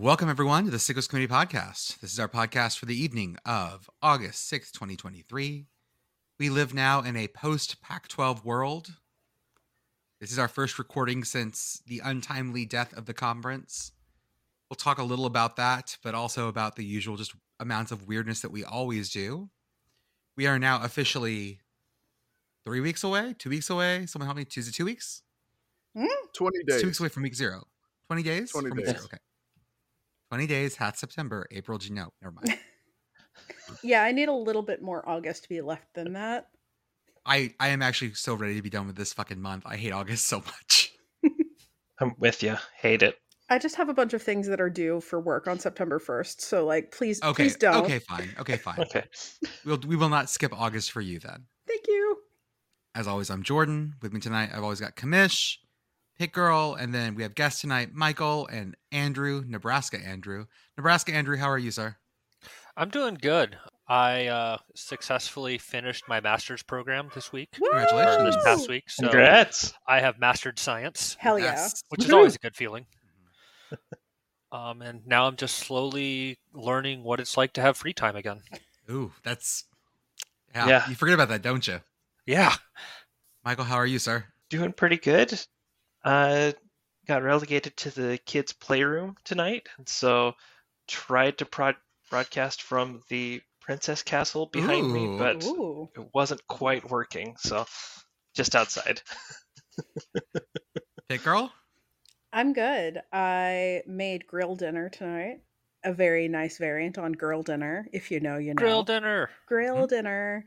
Welcome, everyone, to the Sickos Community Podcast. This is our podcast for the evening of August 6th, 2023. We live now in a post Pac 12 world. This is our first recording since the untimely death of the conference. We'll talk a little about that, but also about the usual just amounts of weirdness that we always do. We are now officially three weeks away, two weeks away. Someone help me. Is it two weeks? Hmm? 20 It's days. two weeks away from week zero. 20 days? 20 from week days. zero. Okay. 20 days, half September, April, June. No, never mind. Yeah, I need a little bit more August to be left than that. I, I am actually so ready to be done with this fucking month. I hate August so much. I'm with you. Hate it. I just have a bunch of things that are due for work on September 1st. So, like, please, Okay. please don't. Okay, fine. Okay, fine. Okay. We'll, we will not skip August for you then. Thank you. As always, I'm Jordan. With me tonight, I've always got Commish, PittGirl, and then we have guests tonight, Michael and Andrew, Nebraska Andrew. Nebraska Andrew, how are you, sir? I'm doing good. I uh, successfully finished my master's program this week, or Congratulations. this past week. So Congrats. I have mastered science, Hell yeah. Yes. which is always a good feeling. um, and now I'm just slowly learning what it's like to have free time again. Ooh, that's yeah, Yeah. You forget about that, don't you? Yeah. Michael, how are you, sir? Doing pretty good. Uh, got relegated to the kids' playroom tonight, and so tried to prod- broadcast from the princess castle behind me, but Ooh. it wasn't quite working. So just outside. PittGirl? I'm good. I made grill dinner tonight. A very nice variant on girl dinner, if you know, you know. Grill dinner. grill dinner.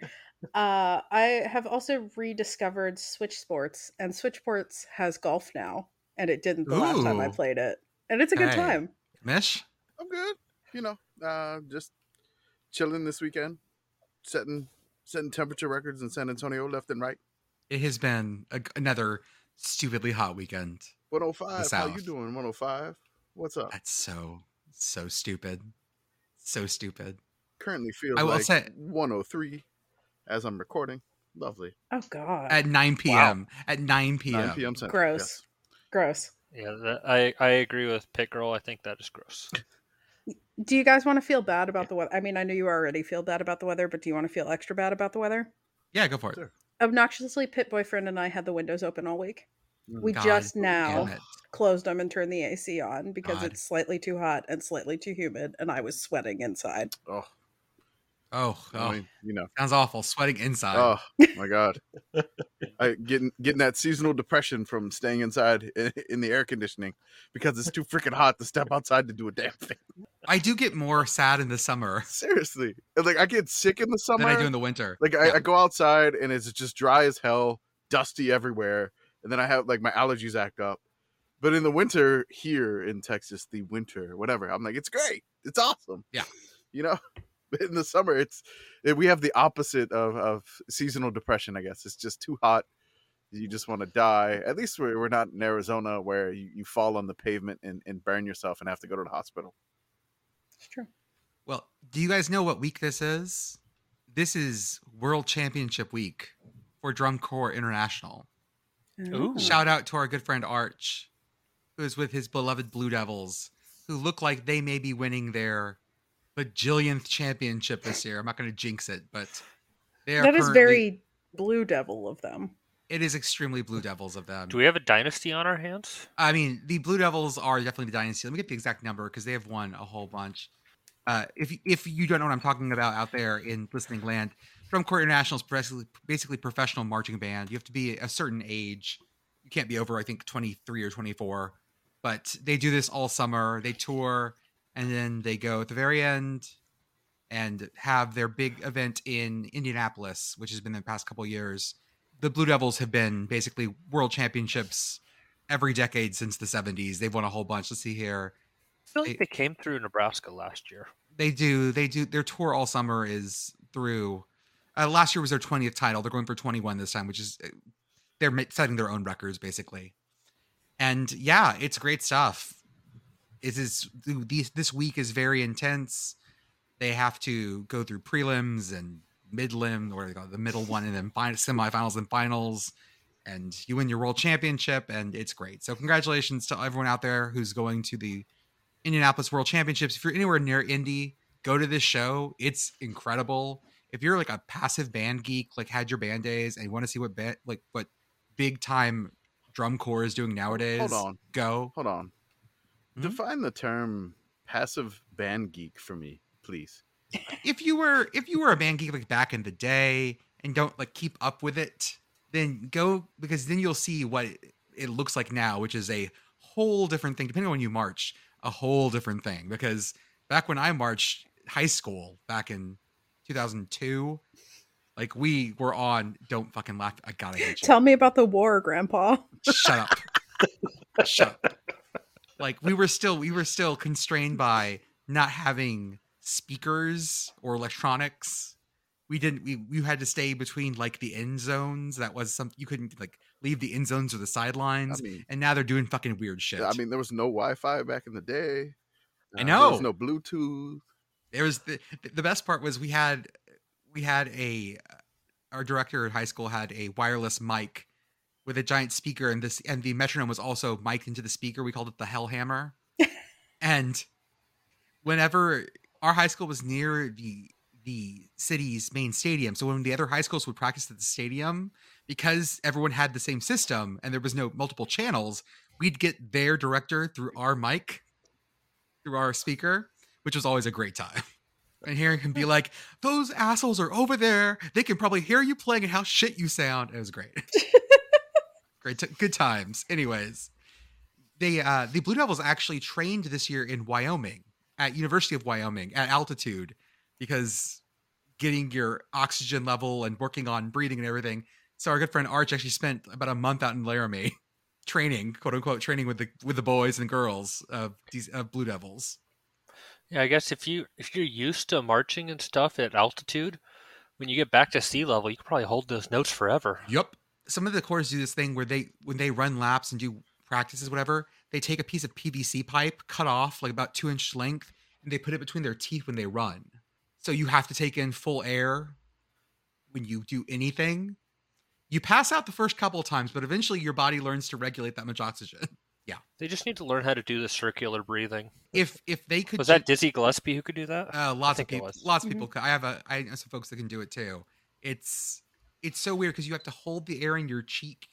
Uh, I have also rediscovered Switch Sports, and Switch Sports has golf now, and it didn't the last time I played it, and it's a good Hey. time. Mesh, I'm good. You know, uh, just chilling this weekend, setting setting temperature records in San Antonio left and right. It has been a, another stupidly hot weekend. 105. How you doing? 105. What's up? That's so, so stupid. So stupid. Currently feels I will like say- 103 as I'm recording. Lovely. Oh God, At 9 p.m. At 9 p.m. 9 p.m. Central. gross, gross. Yeah, that, I I agree with PittGirl. I think that is gross. Do you guys want to feel bad about the weather? I mean, I know you already feel bad about the weather, but do you want to feel extra bad about the weather? Yeah, go for it. Sure. Obnoxiously, Pit Boyfriend and I had the windows open all week. Yes. We God just now closed them and turned the AC on because God. it's slightly too hot and slightly too humid, and I was sweating inside. Oh, Oh, oh I oh. mean, you know. sounds awful. Sweating inside. Oh my god. I getting getting that seasonal depression from staying inside in, in the air conditioning because it's too freaking hot to step outside to do a damn thing. I do get more sad in the summer Seriously. Like I get sick in the summer. than I do in the winter. Like I, Yeah. I go outside and it's just dry as hell, dusty everywhere, and then I have like my allergies act up. But in the winter here in Texas, the winter, whatever, I'm like, it's great, it's awesome. Yeah. you know. But in the summer, it's eh, we have the opposite of of seasonal depression. I guess it's just too hot. You just want to die. At least we're, we're not in Arizona where you, you fall on the pavement and, and burn yourself and have to go to the hospital. It's true. Well, do you guys know what week this is? This is World Championship Week for Drum Corps International. Ooh. Shout out to our good friend Arch, who is with his beloved Blue Devils, who look like they may be winning their bajillionth championship this year. I'm not going to jinx it, but they are That is very Blue Devil of them. It is extremely Blue Devils of them. Do we have a dynasty on our hands? I mean, the Blue Devils are definitely the dynasty. Let me get the exact number because they have won a whole bunch. Uh, if if you don't know what I'm talking about out there in listening land, Drum Corps International is basically basically professional marching band. You have to be a certain age. You can't be over, I think, 23 or 24. But they do this all summer. They tour, and then they go at the very end and have their big event in Indianapolis, which has been the past couple years. The Blue Devils have been basically world championships every decade since the 70s. They've won a whole bunch. Let's see here. I feel They- like they came through Nebraska last year. They do. They do. Their tour all summer is through. Uh, last year was their 20th title. They're going for 21 this time, which is uh, they're setting their own records basically. And yeah, it's great stuff. It is these this week is very intense. They have to go through prelims and mid lim, or the middle one, and then final, semifinals and finals. And you win your world championship, and it's great. So congratulations to everyone out there who's going to the Indianapolis World Championships. If you're anywhere near Indy, go to this show. It's incredible. If you're like a passive band geek, like had your band days, and you want to see what band, like what big time drum corps is doing nowadays, Hold on, go. hold on. Mhm. Define the term passive band geek for me, please. if you were if you were a band geek like back in the day and don't like keep up with it, then go because then you'll see what it, it looks like now, which is a whole different thing. Depending on when you march, a whole different thing. Because back when I marched high school back in 2002, like we were on. Don't fucking laugh. I gotta hate you. Tell me about the war, Grandpa. Shut up. Shut up. Like we were still we were still constrained by not having speakers or electronics. We didn't we we had to stay between like the end zones. That was something you couldn't like leave the end zones or the I sidelines. mean, and now they're doing fucking weird shit. I mean, there was no Wi-Fi back in the day. I Uh, There know. was no Bluetooth. There was the the best part was we had we had a our director at high school had a wireless mic with a giant speaker and this and the metronome was also mic'd into the speaker. We called it the hell hammer. And whenever our high school was near the the city's main stadium. So when the other high schools would practice at the stadium because everyone had the same system and there was no multiple channels we'd get their director through our mic through our speaker which was always a great time. And hearing him be like those assholes are over there. They can probably hear you playing and how shit you sound. It was great. Great t- good times. Anyways they uh the blue devils actually trained this year in wyoming at university of wyoming at altitude because getting your oxygen level and working on breathing and everything. So our good friend arch actually spent about a month out in laramie training quote unquote training with the with the boys and girls of these of blue devils Yeah, I guess if you if you're used to marching and stuff at altitude, when you get back to sea level, you can probably hold those notes forever. Yep. Some of the corps do this thing where they when they run laps and do practices, whatever, they take a piece of PVC pipe, cut off like about two inch length, and they put it between their teeth when they run. So you have to take in full air when you do anything. You pass out the first couple of times, but eventually your body learns to regulate that much oxygen. Yeah, they just need to learn how to do the circular breathing. If if they could Was do- that Dizzy Gillespie who could do that? Uh, lots of people. Lots of Mhm. people. could- I have a. I know some folks that can do it too. It's it's so weird because you have to hold the air in your cheek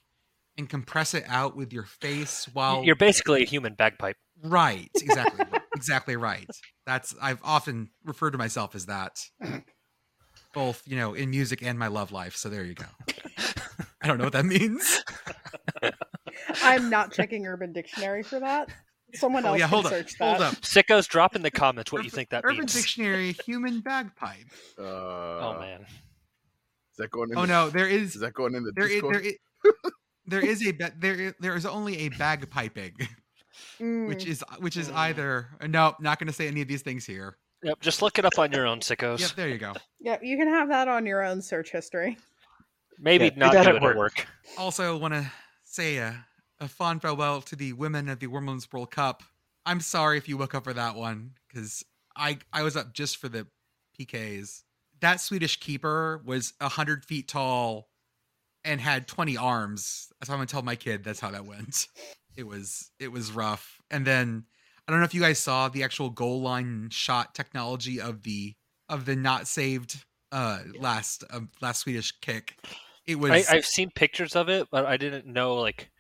and compress it out with your face while You're basically a human bagpipe. right. Exactly. exactly right. That's I've often referred to myself as that, both you know in music and my love life. So there you go. I don't know what that means. I'm not checking Urban Dictionary for that. Someone Oh else yeah, can up. search that. Hold up. Sickos, drop in the comments what you think that Urban means. Dictionary human bagpipe. Uh, oh man, is that going? In Oh the, no, there is is that going in the there is, Discord? there is, there is a ba- there is, there is only a bagpiping, which Mm. is which is Mm. either no, not going to say any of these things here. yep. Just look it up on your own, sickos. Yep, there you go. Yep, you can have that on your own search history. Maybe Yeah, not that do at work. work. Also, want to say a, a fond farewell to the women of the Women's World Cup. I'm sorry if you woke up for that one because I I was up just for the PKs. That Swedish keeper was hundred feet tall and had 20 arms. So I'm gonna tell my kid that's how that went. It was it was rough. And then I don't know if you guys saw the actual goal line shot technology of the of the not saved uh last um, last Swedish kick. It was I, I've seen pictures of it, but I didn't know like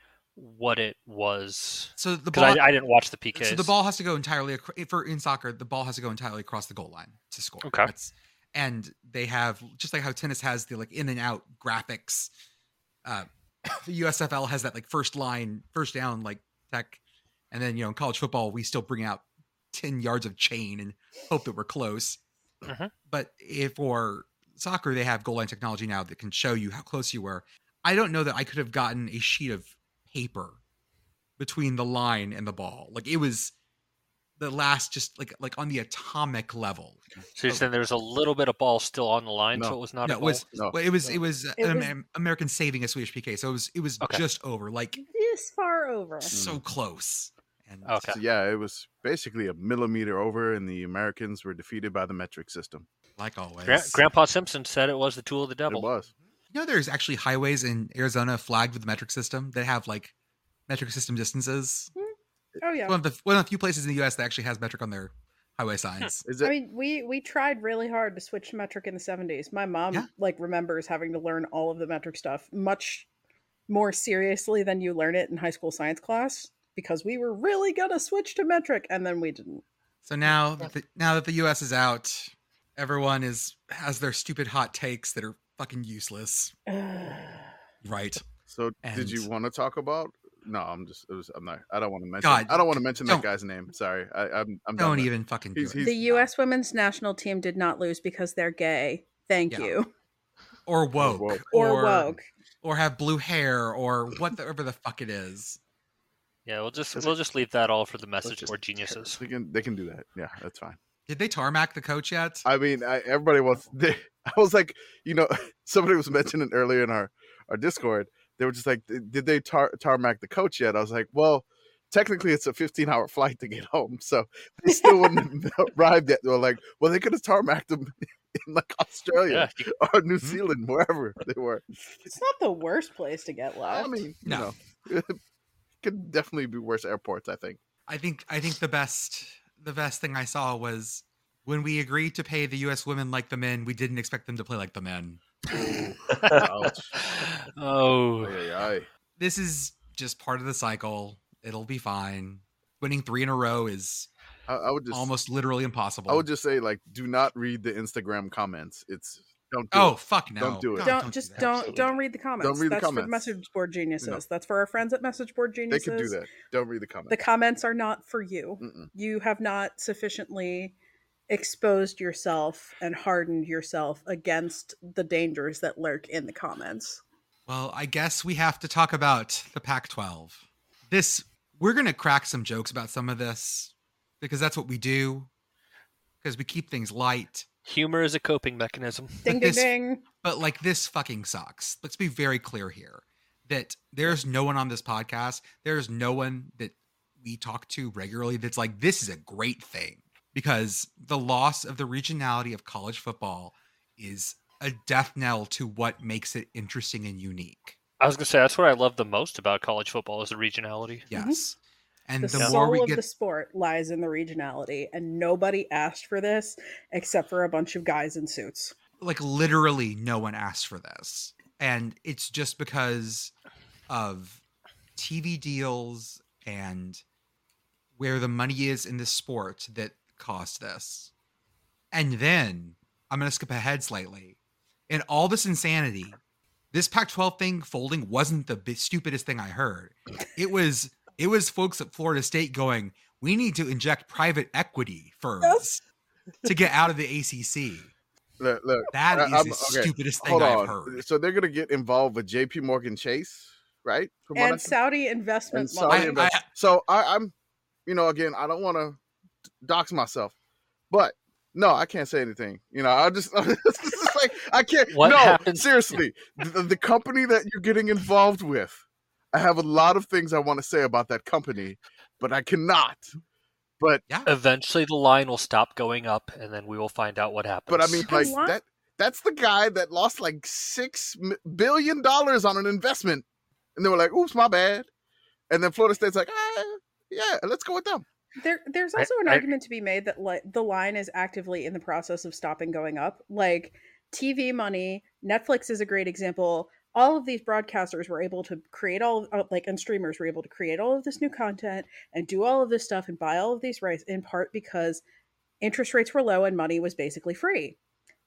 what it was so the ball I, I didn't watch the PKs. so the ball has to go entirely for in soccer the ball has to go entirely across the goal line to score Okay. That's- and they have just like how tennis has the like in and out graphics uh the usfl has that like first line first down like tech and then you know in college football we still bring out 10 yards of chain and hope that we're close Mhm. but if for soccer they have goal line technology now that can show you how close you were i don't know that i could have gotten a sheet of paper between the line and the ball. Like it was the last just like like on the atomic level. So you're saying there's a little bit of ball still on the line, so it was not No, a it goal? was No. well, it was no. it was It an was- American saving a Swedish PK. So it was it was Okay. just over, like This far over. so mm. close. And Okay. So, yeah, it was basically a millimeter over, and the Americans were defeated by the metric system. like always. Gra- Grandpa Simpson said it was the tool of the devil. It was. You know there's actually highways in Arizona flagged with the metric system that have like metric system distances. Hmm. Oh yeah. One of the one of the few places in the U.S. that actually has metric on their highway signs. Is I mean, we we tried really hard to switch to metric in the seventies. My mom Yeah. like remembers having to learn all of the metric stuff much more seriously than you learn it in high school science class because we were really gonna switch to metric and then we didn't. So now, that the, now that the U.S. is out, everyone is has their stupid hot takes that are fucking useless. Right? so did you want to talk about? No, I'm just. It was, I'm not. I don't want to mention. God, I don't want to mention that don't- guy's name. Sorry. I, I'm. I'm done Don't with it. even fucking do He's- it. he's- the U.S. women's national team did not lose because they're gay. Thank Yeah. you. Or woke, woke. Or, woke. or have blue hair, or whatever the fuck it is. Yeah, we'll just we'll just leave that all for the message just board geniuses. They can. They can do that. Yeah, that's fine. Did they tarmac the coach yet? I mean, I, everybody wants. They, I was like, you know, somebody was mentioning earlier in our our Discord. They were just like, did they tar- tarmac the coach yet? I was like, well, technically, it's a 15 hour flight to get home, so they still wouldn't have arrived yet. They were like, well, they could have tarmacked them in like Australia Yeah, or New Mhm. Zealand, wherever they were. It's not the worst place to get left. I mean, you No. know, could definitely be worse airports. I think. I think I think the best the best thing I saw was when we agreed to pay the U.S. women like the men. We didn't expect them to play like the men. Oh, Ay, ay, ay. This is just part of the cycle. It'll be fine. Winning three in a row is I, I would just almost literally impossible. I would just say like, do not read the Instagram comments. It's don't. Do oh it. fuck no! Don't do it. don't, do just that. don't Absolutely. don't read the comments. Don't read the That's for the comments. message board geniuses. That's for our friends at message board geniuses. They can do that. Don't read the comments. The comments are not for you. Mm-mm. You have not sufficiently exposed yourself and hardened yourself against the dangers that lurk in the comments. Well, I guess we have to talk about the Pac-12. This we're gonna crack some jokes about some of this because that's what we do. Because we keep things light. Humor is a coping mechanism. Ding ding this- ding. But like this fucking sucks. Let's be very clear here that there's no one on this podcast, there's no one that we talk to regularly that's like, this is a great thing. Because the loss of the regionality of college football is a death knell to what makes it interesting and unique. I was gonna say that's what I love the most about college football is the regionality. Yes. Mm-hmm. And The, the, soul of the sport lies in the regionality, and nobody asked for this except for a bunch of guys in suits. like literally no one asked for this. And it's just because of tv deals and where the money is in the sport that caused this. And then i'm going to skip ahead slightly. In all this insanity this pac 12 thing folding wasn't the stupidest thing i heard. It was it was folks at florida state going we need to inject private equity firms Yes. to get out of the acc Look, look, that I- is I'm- the okay, stupidest thing hold I've on. heard. So they're gonna get involved with J.P. Morgan Chase, right? From And Saudi investment and. Saudi I- invest- I- so I, I'm, you know, again, I don't want to dox myself, but no, I can't say anything. You know, I just, it's just like I can't. What no, happens- seriously, the, the company that you're getting involved with, I have a lot of things I want to say about that company, but I cannot. But Eventually, the line will stop going up, and then we will find out what happens. but I mean, like want- that. That's the guy that lost like 6 billion dollars on an investment, and they were like, "Oops, my bad." And then Florida State's like, ah, "Yeah, let's go with them." There, there's I- also an I- argument to be made that like the line is actively in the process of stopping going up. Like TV money, Netflix is a great example. All of these broadcasters were able to create all uh, like and streamers were able to create all of this new content and do all of this stuff and buy all of these rights in part because interest rates were low and money was basically free.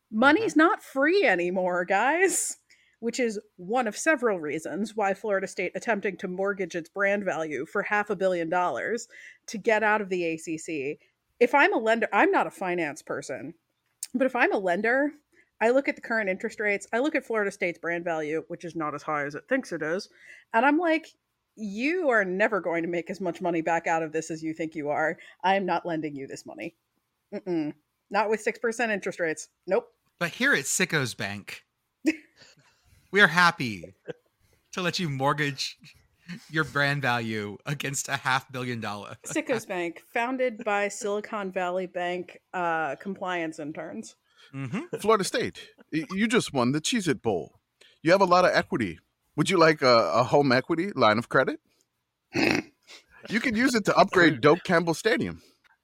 Money's not free anymore, guys, which is one of several reasons why Florida State attempting to mortgage its brand value for half a billion dollars to get out of the ACC. If I'm a lender, I'm not a finance person, but if I'm a lender, I look at the current interest rates, I look at Florida State's brand value, which is not as high as it thinks it is, and I'm like, you are never going to make as much money back out of this as you think you are. I am not lending you this money. Mm-mm. Not with 6% interest rates. Nope. But here at Sicko's Bank, we are happy to let you mortgage your brand value against a half billion dollars. Sickos Bank, founded by Silicon Valley Bank uh, compliance interns. Hmm Florida State, you just won the Cheez It Bowl. You have a lot of equity. Would you like a, a home equity line of credit? You could use it to upgrade Doak Campbell Stadium.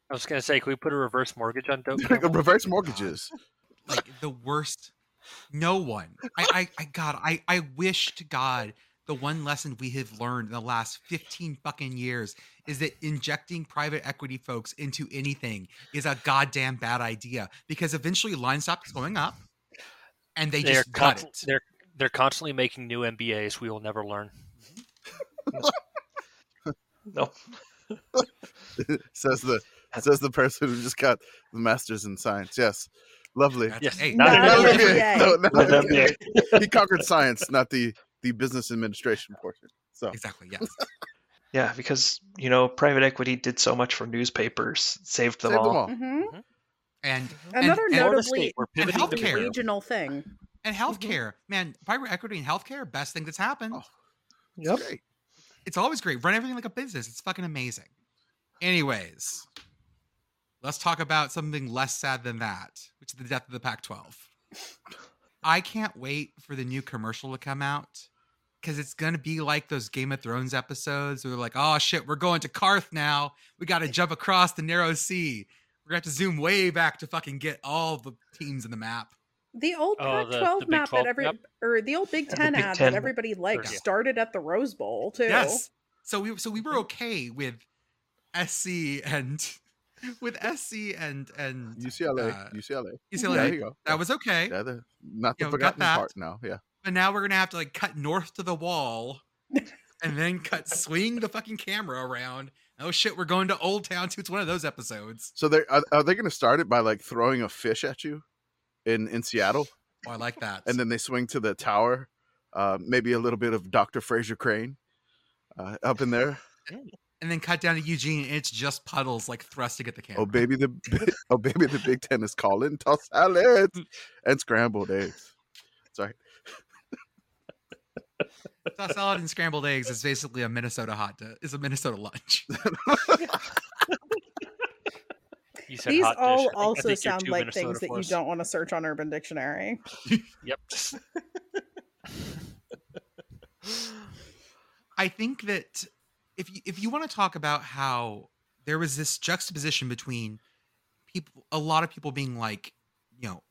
I was gonna say, can we put a reverse mortgage on Dope? Campbell? Reverse mortgages. like the worst. No one. I, I, I, God, I, I wish to God the one lesson we have learned in the last 15 fucking years is that injecting private equity folks into anything is a goddamn bad idea because eventually line stops going up and they they're just got constant- it. they're they're constantly making new MBAs. We will never learn. No. says the says the person who just got the masters in science. Yes, lovely. Yes, hey, not Not Not an an MBA. MBA. No, not Not an an MBA. he conquered science, not the the business administration portion. So exactly, yes. Yeah, because you know, private equity did so much for newspapers, saved them save them all. all. hmm And Another and, notably State, we're pivoting to healthcare. regional thing. and mm-hmm. healthcare, man, private equity and healthcare, best thing that's happened. Oh. Yep. Great. It's always great. Run everything like a business. It's fucking amazing. Anyways, let's talk about something less sad than that, which is the death of the Pac 12. I can't wait for the new commercial to come out because it's going to be like those Game of Thrones episodes where they're like, oh shit, we're going to Qarth now. We got to jump across the narrow sea. We're going to have to zoom way back to fucking get all the teams in the map. The old Oh, Pac-12 the Big map 12 that every map? or the old Big Ten Big ad 10 that everybody liked yeah. started at the Rose Bowl too. Yes. So we so we were mm. okay with SC and with SC and and UCLA, Uh, UCLA. UCLA. There you go. That was okay. Yeah, the, not the You know, forgotten that. part now. Yeah. But now we're gonna have to like cut north to the wall and then cut swing the fucking camera around. Oh shit, we're going to Old Town too. It's one of those episodes. So they are, are they going to start it by like throwing a fish at you in in Seattle, Oh, I like that. and then they swing to the tower, uh, maybe a little bit of Dr. Frasier Crane uh, up in there. And then cut down to Eugene and it's just puddles like thrusting at the oh, camera. Oh baby, the oh baby, the Big Ten is calling toss salad and scrambled eggs. Sorry, Tossed salad and scrambled eggs is basically a Minnesota hot di- is a Minnesota lunch. You said These hot dish. All also sound like Minnesota things that you don't want to search on Urban Dictionary. Yep. I think that if you, if you want to talk about how there was this juxtaposition between people, a lot of people being like, you know,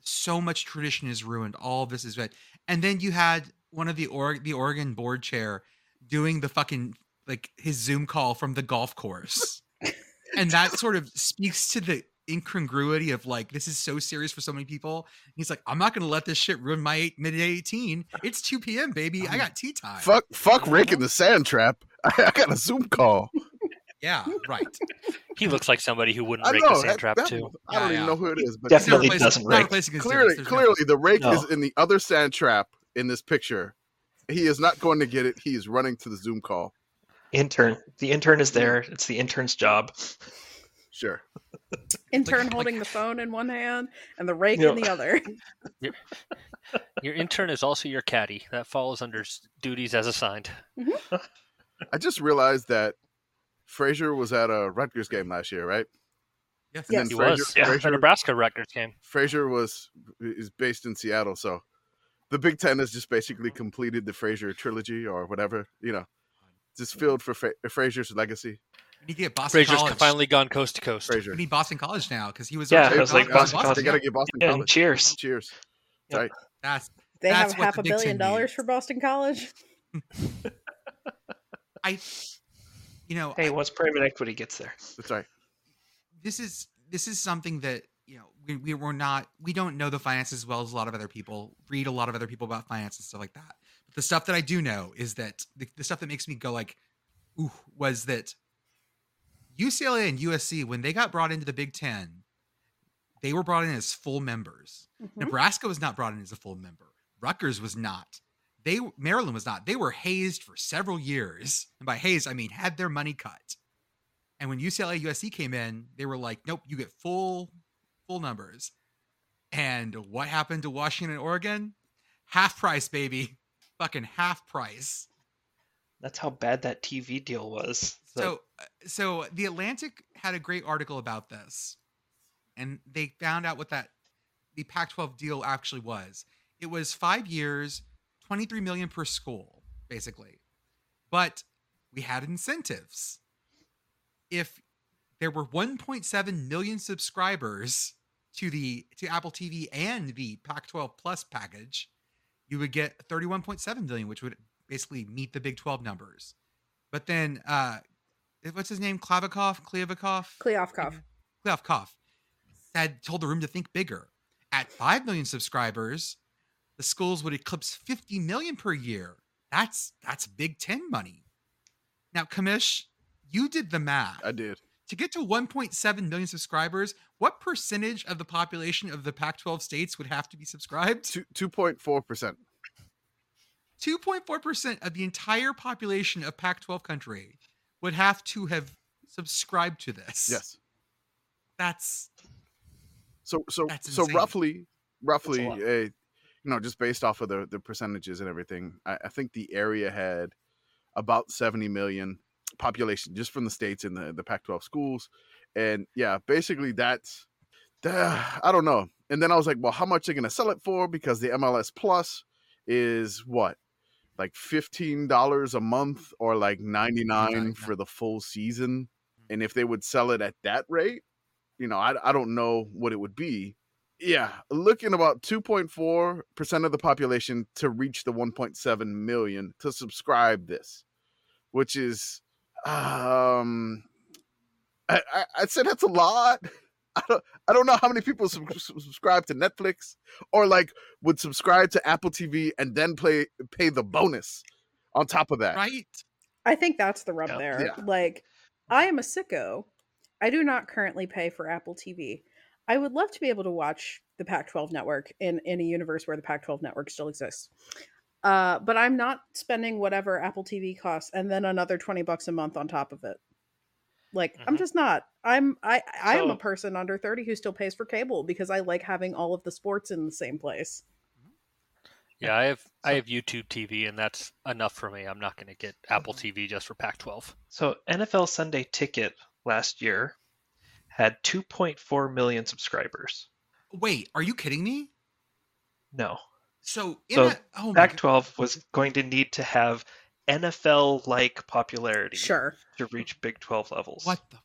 so much tradition is ruined, all this is red, and then you had one of the org the Oregon board chair doing the fucking like his Zoom call from the golf course, and that sort of speaks to the incongruity of like this is so serious for so many people. He's like, I'm not gonna let this shit ruin my eight, mid 18. It's 2 p.m. baby. I um, got tee time. fuck, fuck Rick in the sand trap. I, got a Zoom call. Yeah, right. He looks like somebody who wouldn't rake know. the that- sand trap that- too. I don't Yeah, even yeah. know who it is, but Definitely Not replacing- doesn't rake. replacing his clearly, no- clearly, the rake No. is in the other sand trap in this picture. He is not going to get it. He is running to the Zoom call. Intern. The intern is there. It's the intern's job. Sure. Intern like- holding the phone in one hand and the rake Yeah. in the other. Your intern is also your caddy. That falls under duties as assigned. Mm-hmm. I just realized that Frasier was at a Rutgers game last year, right? Yes, Yes. And He then was. Frasier, Yeah, the Frasier, Nebraska Rutgers game. Frasier was is based in Seattle, so the Big Ten has just basically completed the Frasier trilogy or whatever. You know, just filled for Fra- Frasier's legacy. We need to get Boston Frasier's College. finally gone coast to coast. Frasier. We need Boston College now because he was. Yeah, our it was like favorite Boston college. College. They got to get Boston Yeah, College. cheers. Cheers. That's They That's have half the a billion billion Ten dollars needs. for Boston College. I. You know, Hey, once private equity gets there. That's right. this is this is something that you know we, we were not we don't know the finances as well as a lot of other people read a lot of other people about finance and stuff like that but the stuff that i do know is that the, the stuff that makes me go like ooh was that ucla and usc when they got brought into the big ten they were brought in as full members Mhm. nebraska was not brought in as a full member rutgers was not they maryland was not they were hazed for several years and by hazed i mean had their money cut and when UCLA USC came in, they were like, "Nope, you get full full numbers." And what happened to Washington and Oregon? Half price, baby. Fucking half price. That's how bad that TV deal was. So uh, so the Athletic had a great article about this. And they found out what that the Pac-12 deal actually was. It was 5 years, 23 million per school, basically. But we had incentives. If there were 1.7 million subscribers to the to Apple TV and the Pac-12 Plus package, you would get 31.7 million, which would basically meet the Big 12 numbers. But then, uh, what's his name? Klavikov? Klevikov? Kliavkoff. Kliavkoff had told the room to think bigger. At 5 million subscribers, the schools would eclipse 50 million per year. That's that's Big 10 money. Now, Commish, you did the math. I did. To get to 1.7 million subscribers, what percentage of the population of the Pac 12 states would have to be subscribed? 2.4%. 2.4% of the entire population of Pac-12 country would have to have subscribed to this. Yes. That's So so That's so roughly roughly lot. uh, you know just based off of the the percentages and everything, I, I think the area had about 70 million population just from the states in the the Pac-12 schools, and yeah, basically that's the, I don't know. And then I was like, well, how much are they gonna sell it for? Because the MLS Plus is what like fifteen dollars a month or like ninety nine yeah. for the full season. And if they would sell it at that rate, you know, I, I don't know what it would be. Yeah, looking about 2.4% of the population to reach the 1.7 million to subscribe this, which is, um, I, I, I'd say that's a lot. I don't, I don't know how many people sub- subscribe to Netflix or like would subscribe to Apple TV and then play pay the bonus on top of that. right. I think that's the rub Yeah. there. Yeah. Like, I am a sicko. I do not currently pay for Apple TV. I would love to be able to watch the Pac 12 network in, in a universe where the Pac 12 network still exists. Uh, but I'm not spending whatever Apple TV costs and then another 20 bucks a month on top of it. Like, I'm Mhm. just not. I'm I I am a person under 30 who still pays for cable because I like having all of the sports in the same place. Yeah, I have I have YouTube TV, and that's enough for me. I'm not going to get Apple mm-hmm. TV just for Pac-12. So NFL Sunday Ticket last year had 2.4 million subscribers. Wait, are you kidding me? No, So, in So, a, oh. Pac-12 was going to need to have NFL-like popularity Sure. to reach Big 12 levels. what the?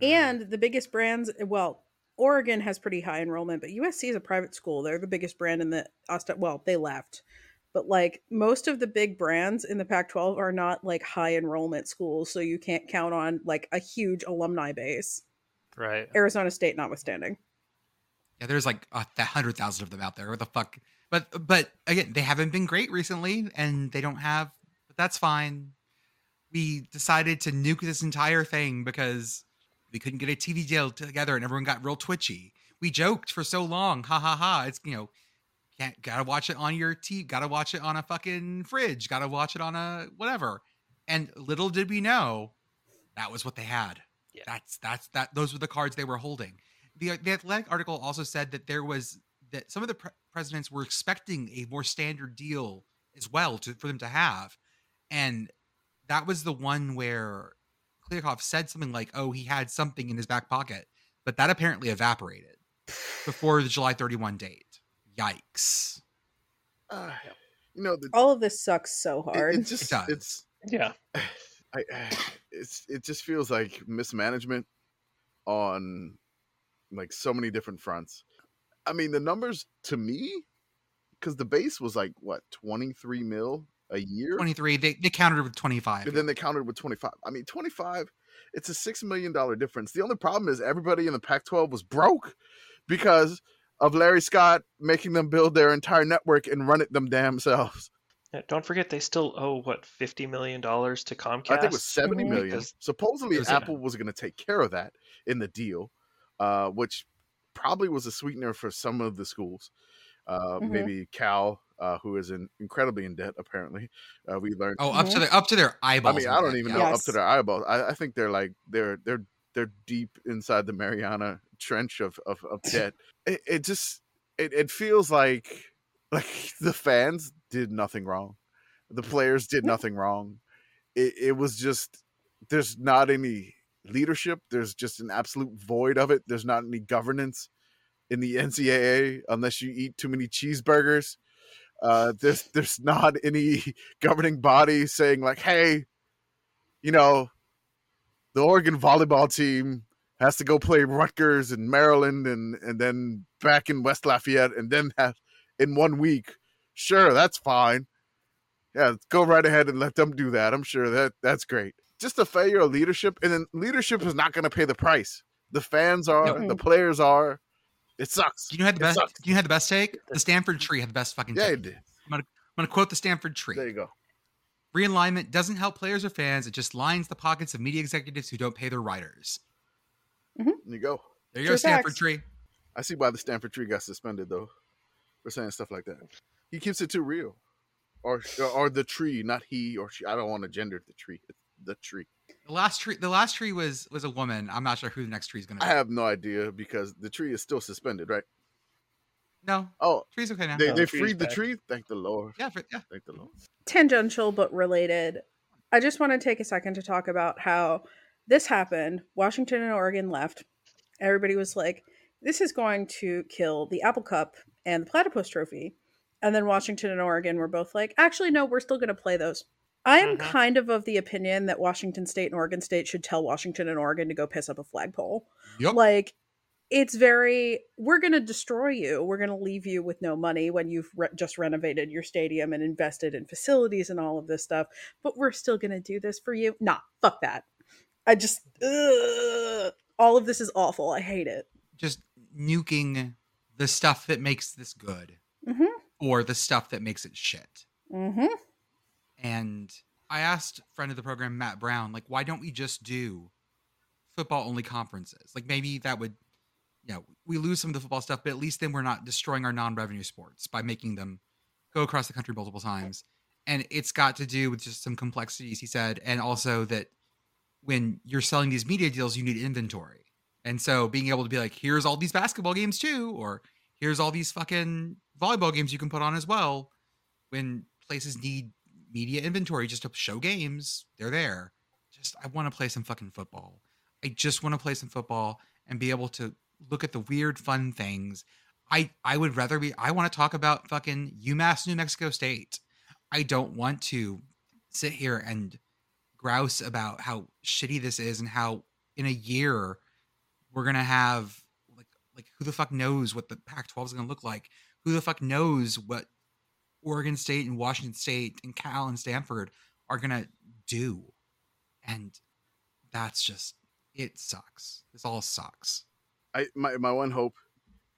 F- And the biggest brands, well, Oregon has pretty high enrollment, but USC is a private school. They're the biggest brand in the Aust- well, they left. But like most of the big brands in the Pac-12 are not like high enrollment schools, so you can't count on like a huge alumni base. Right. Arizona State notwithstanding. Yeah, there's like a th- hundred thousand of them out there. What the fuck? But but again, they haven't been great recently, and they don't have. But that's fine. We decided to nuke this entire thing because we couldn't get a TV deal together, and everyone got real twitchy. We joked for so long, ha ha ha. It's you know, can't gotta watch it on your TV, gotta watch it on a fucking fridge, gotta watch it on a whatever. And little did we know, that was what they had. Yeah. That's that's that. Those were the cards they were holding the the athletic article also said that there was that some of the pre- presidents were expecting a more standard deal as well to for them to have and that was the one where Kliavkoff said something like oh he had something in his back pocket but that apparently evaporated before the July 31 date yikes Uh, you know, the, All of this sucks so hard. it just does. it's Yeah. I, it's it just feels like mismanagement on like so many different fronts. I mean, the numbers to me, because the base was like what twenty three mil a year, 23 they, they countered with 25 and then they counted with twenty five. I mean, twenty five. It's a six million dollar difference. The only problem is everybody in the Pac twelve was broke because of Larry Scott making them build their entire network and run it them damn selves. Yeah, Don't forget they still owe what 50 million dollars to Comcast. I think it was seventy million. Supposedly, was- Apple was going to take care of that in the deal, uh, which probably was a sweetener for some of the schools. Uh, Mhm. Maybe Cal, uh, who is in, incredibly in debt. Apparently, uh, we learned. oh up to their up to their eyeballs. I mean, I don't even yeah. know up to their eyeballs. I, I think they're like they're they're they're deep inside the Mariana Trench of of, of debt. it, it just it, it feels like like the fans did nothing wrong, the players did nothing wrong. It, it was just there's not any leadership. There's just an absolute void of it. There's not any governance in the NCAA unless you eat too many cheeseburgers. Uh, there's there's not any governing body saying like, "Hey, you know, the Oregon volleyball team has to go play Rutgers and Maryland and and then back in West Lafayette and then have in one week. Sure, that's fine. Yeah, go right ahead and let them do that. I'm sure that that's great. Just a failure of leadership, and then leadership is not going to pay the price. The fans are, No. the players are. It sucks. You know how the It best? sucks. You know how the best take? The Stanford tree had the best fucking. Yeah, take. it did. I'm gonna quote the Stanford tree. There you go. Realignment doesn't help players or fans. It just lines the pockets of media executives who don't pay their writers. Mm-hmm. There you go. There you go, Stanford facts. tree. I see why the Stanford tree got suspended though, for saying stuff like that. He keeps it too real, or or the tree, not he or she. I don't want to gender the tree. The tree. The last tree. The last tree was was a woman. I'm not sure who the next tree is gonna be. I have no idea because the tree is still suspended, right? no, Oh, tree's okay now. they, No, they the freed the back. tree. Thank the Lord. yeah, for, yeah. Thank the Lord. tangential but related. I just want to take a second to talk about how this happened. Washington and Oregon left. Everybody was like, this is going to kill the Apple Cup and the Platypus Trophy. And then Washington and Oregon were both like, actually, no, we're still going to play those. I am Mhm. kind of of the opinion that Washington State and Oregon State should tell Washington and Oregon to go piss up a flagpole. Yep. Like, it's very, we're going to destroy you. We're going to leave you with no money when you've re- just renovated your stadium and invested in facilities and all of this stuff. But we're still going to do this for you. Nah, fuck that. I just, ugh, all of this is awful. I hate it. Just nuking the stuff that makes this good, Mm-hmm. or the stuff that makes it shit. Mm-hmm. And I asked friend of the program Matt Brown, like, why don't we just do football only conferences? Like maybe that would, you know, we lose some of the football stuff, but at least then we're not destroying our non-revenue sports by making them go across the country multiple times. And it's got to do with just some complexities, he said, and also that when you're selling these media deals, you need inventory. And so being able to be like, here's all these basketball games too, or here's all these fucking volleyball games you can put on as well. When places need media inventory just to show games, they're there. Just I want to play some fucking football. I just want to play some football and be able to look at the weird fun things. I I would rather be I want to talk about fucking UMass New Mexico State. I don't want to sit here and grouse about how shitty this is and how in a year we're gonna have like like who the fuck knows what the Pac-12 is gonna look like? Who the fuck knows what Oregon State and Washington State and Cal and Stanford are gonna do? And that's just it sucks. This all sucks. I my my one hope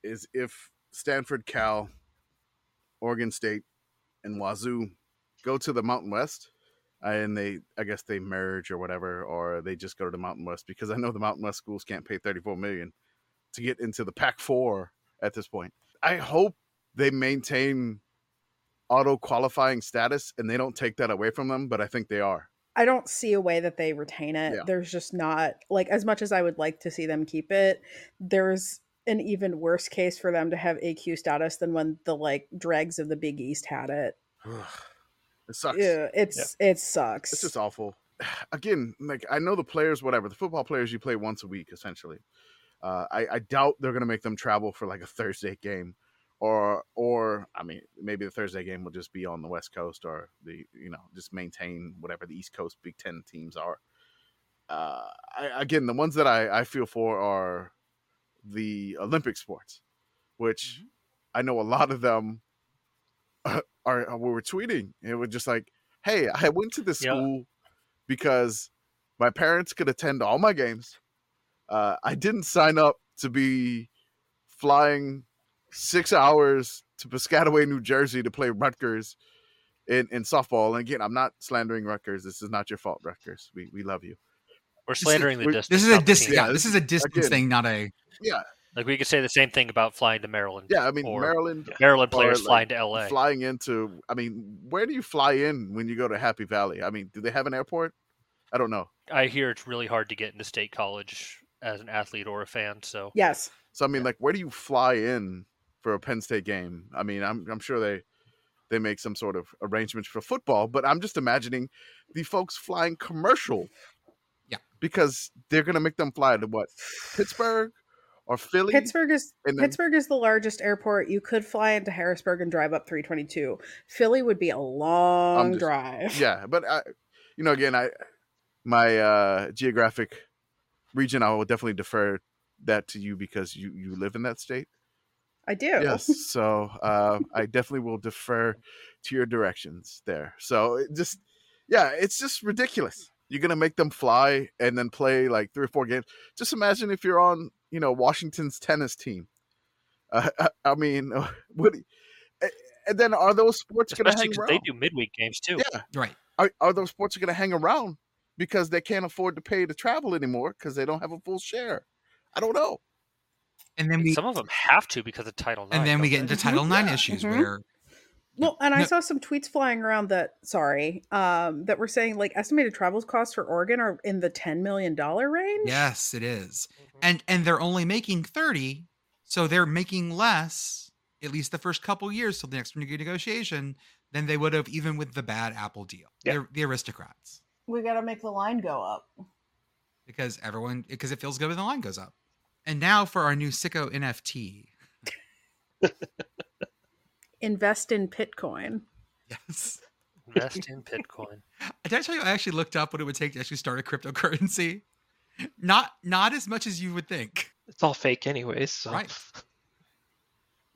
is if Stanford, Cal, Oregon State, and Wazoo go to the Mountain West, uh, and they I guess they merge or whatever, or they just go to the Mountain West because I know the Mountain West schools can't pay thirty four million to get into the Pac four at this point. I hope they maintain auto qualifying status and they don't take that away from them, but I think they are. I don't see a way that they retain it. Yeah. There's just not like as much as I would like to see them keep it. There's an even worse case for them to have AQ status than when the like dregs of the Big East had it. it sucks. Yeah, it's it sucks. It's just awful. Again, like I know the players, whatever the football players, you play once a week essentially. Uh, I, I doubt they're going to make them travel for like a Thursday game, or or I mean maybe the Thursday game will just be on the West Coast or the you know just maintain whatever the East Coast Big Ten teams are. Uh, I, again, the ones that I, I feel for are the Olympic sports, which I know a lot of them are, are were tweeting. It was just like, hey, I went to this Yeah. school because my parents could attend all my games. Uh, I didn't sign up to be flying six hours to Piscataway, New Jersey to play Rutgers in, in softball. And again, I'm not slandering Rutgers. This is not your fault, Rutgers. We, we love you. We're slandering the we're- distance. This is a not distance. Yeah, Yeah, this is a distance again- thing, not a. Yeah. Like we could say the same thing about flying to Maryland. Yeah. I mean, or Maryland Maryland or, players like, flying to LA. flying into, I mean, where do you fly in when you go to Happy Valley? I mean, do they have an airport? I don't know. I hear it's really hard to get into state college as an athlete or a fan. So yes. So I mean, like, where do you fly in for a Penn State game? I mean, I'm I'm sure they they make some sort of arrangements for football, but I'm just imagining the folks flying commercial. Yeah. because they're gonna make them fly to what Pittsburgh or Philly. Pittsburgh is then- Pittsburgh is the largest airport. You could fly into Harrisburg and drive up 322. Philly would be a long just- drive. Yeah, but I, you know, again, I my uh, geographic region, I will definitely defer that to you because you you live in that state. I do. Yes, so uh, I definitely will defer to your directions there. So it just, yeah, it's just ridiculous. You're gonna make them fly and then play like three or four games. Just imagine if you're on, you know, Washington's tennis team. Uh, I, I mean, what? And then are those sports going to hang around? they do midweek games too. Yeah, Right. are, are those sports going to hang around because they can't afford to pay to travel anymore because they don't have a full share? I don't know. And then we Some of them have to because of Title IX. and then we get into Title IX Yeah. issues Mhm. where Well, and I No. saw some tweets flying around that sorry, um, that were saying like estimated travel costs for Oregon are in the ten million dollar range. yes, it is. Mhm. And and they're only making 30, so they're making less at least the first couple years till the next negotiation than they would have even with the bad Apple deal. Yeah. They're the aristocrats we got to make the line go up. because everyone because it feels good when the line goes up. And now for our new sicko NFT. Invest in Bitcoin. Yes. Invest in Bitcoin. Did I tell you I actually looked up what it would take to actually start a cryptocurrency? Not not as much as you would think. It's all fake anyways. So. Right.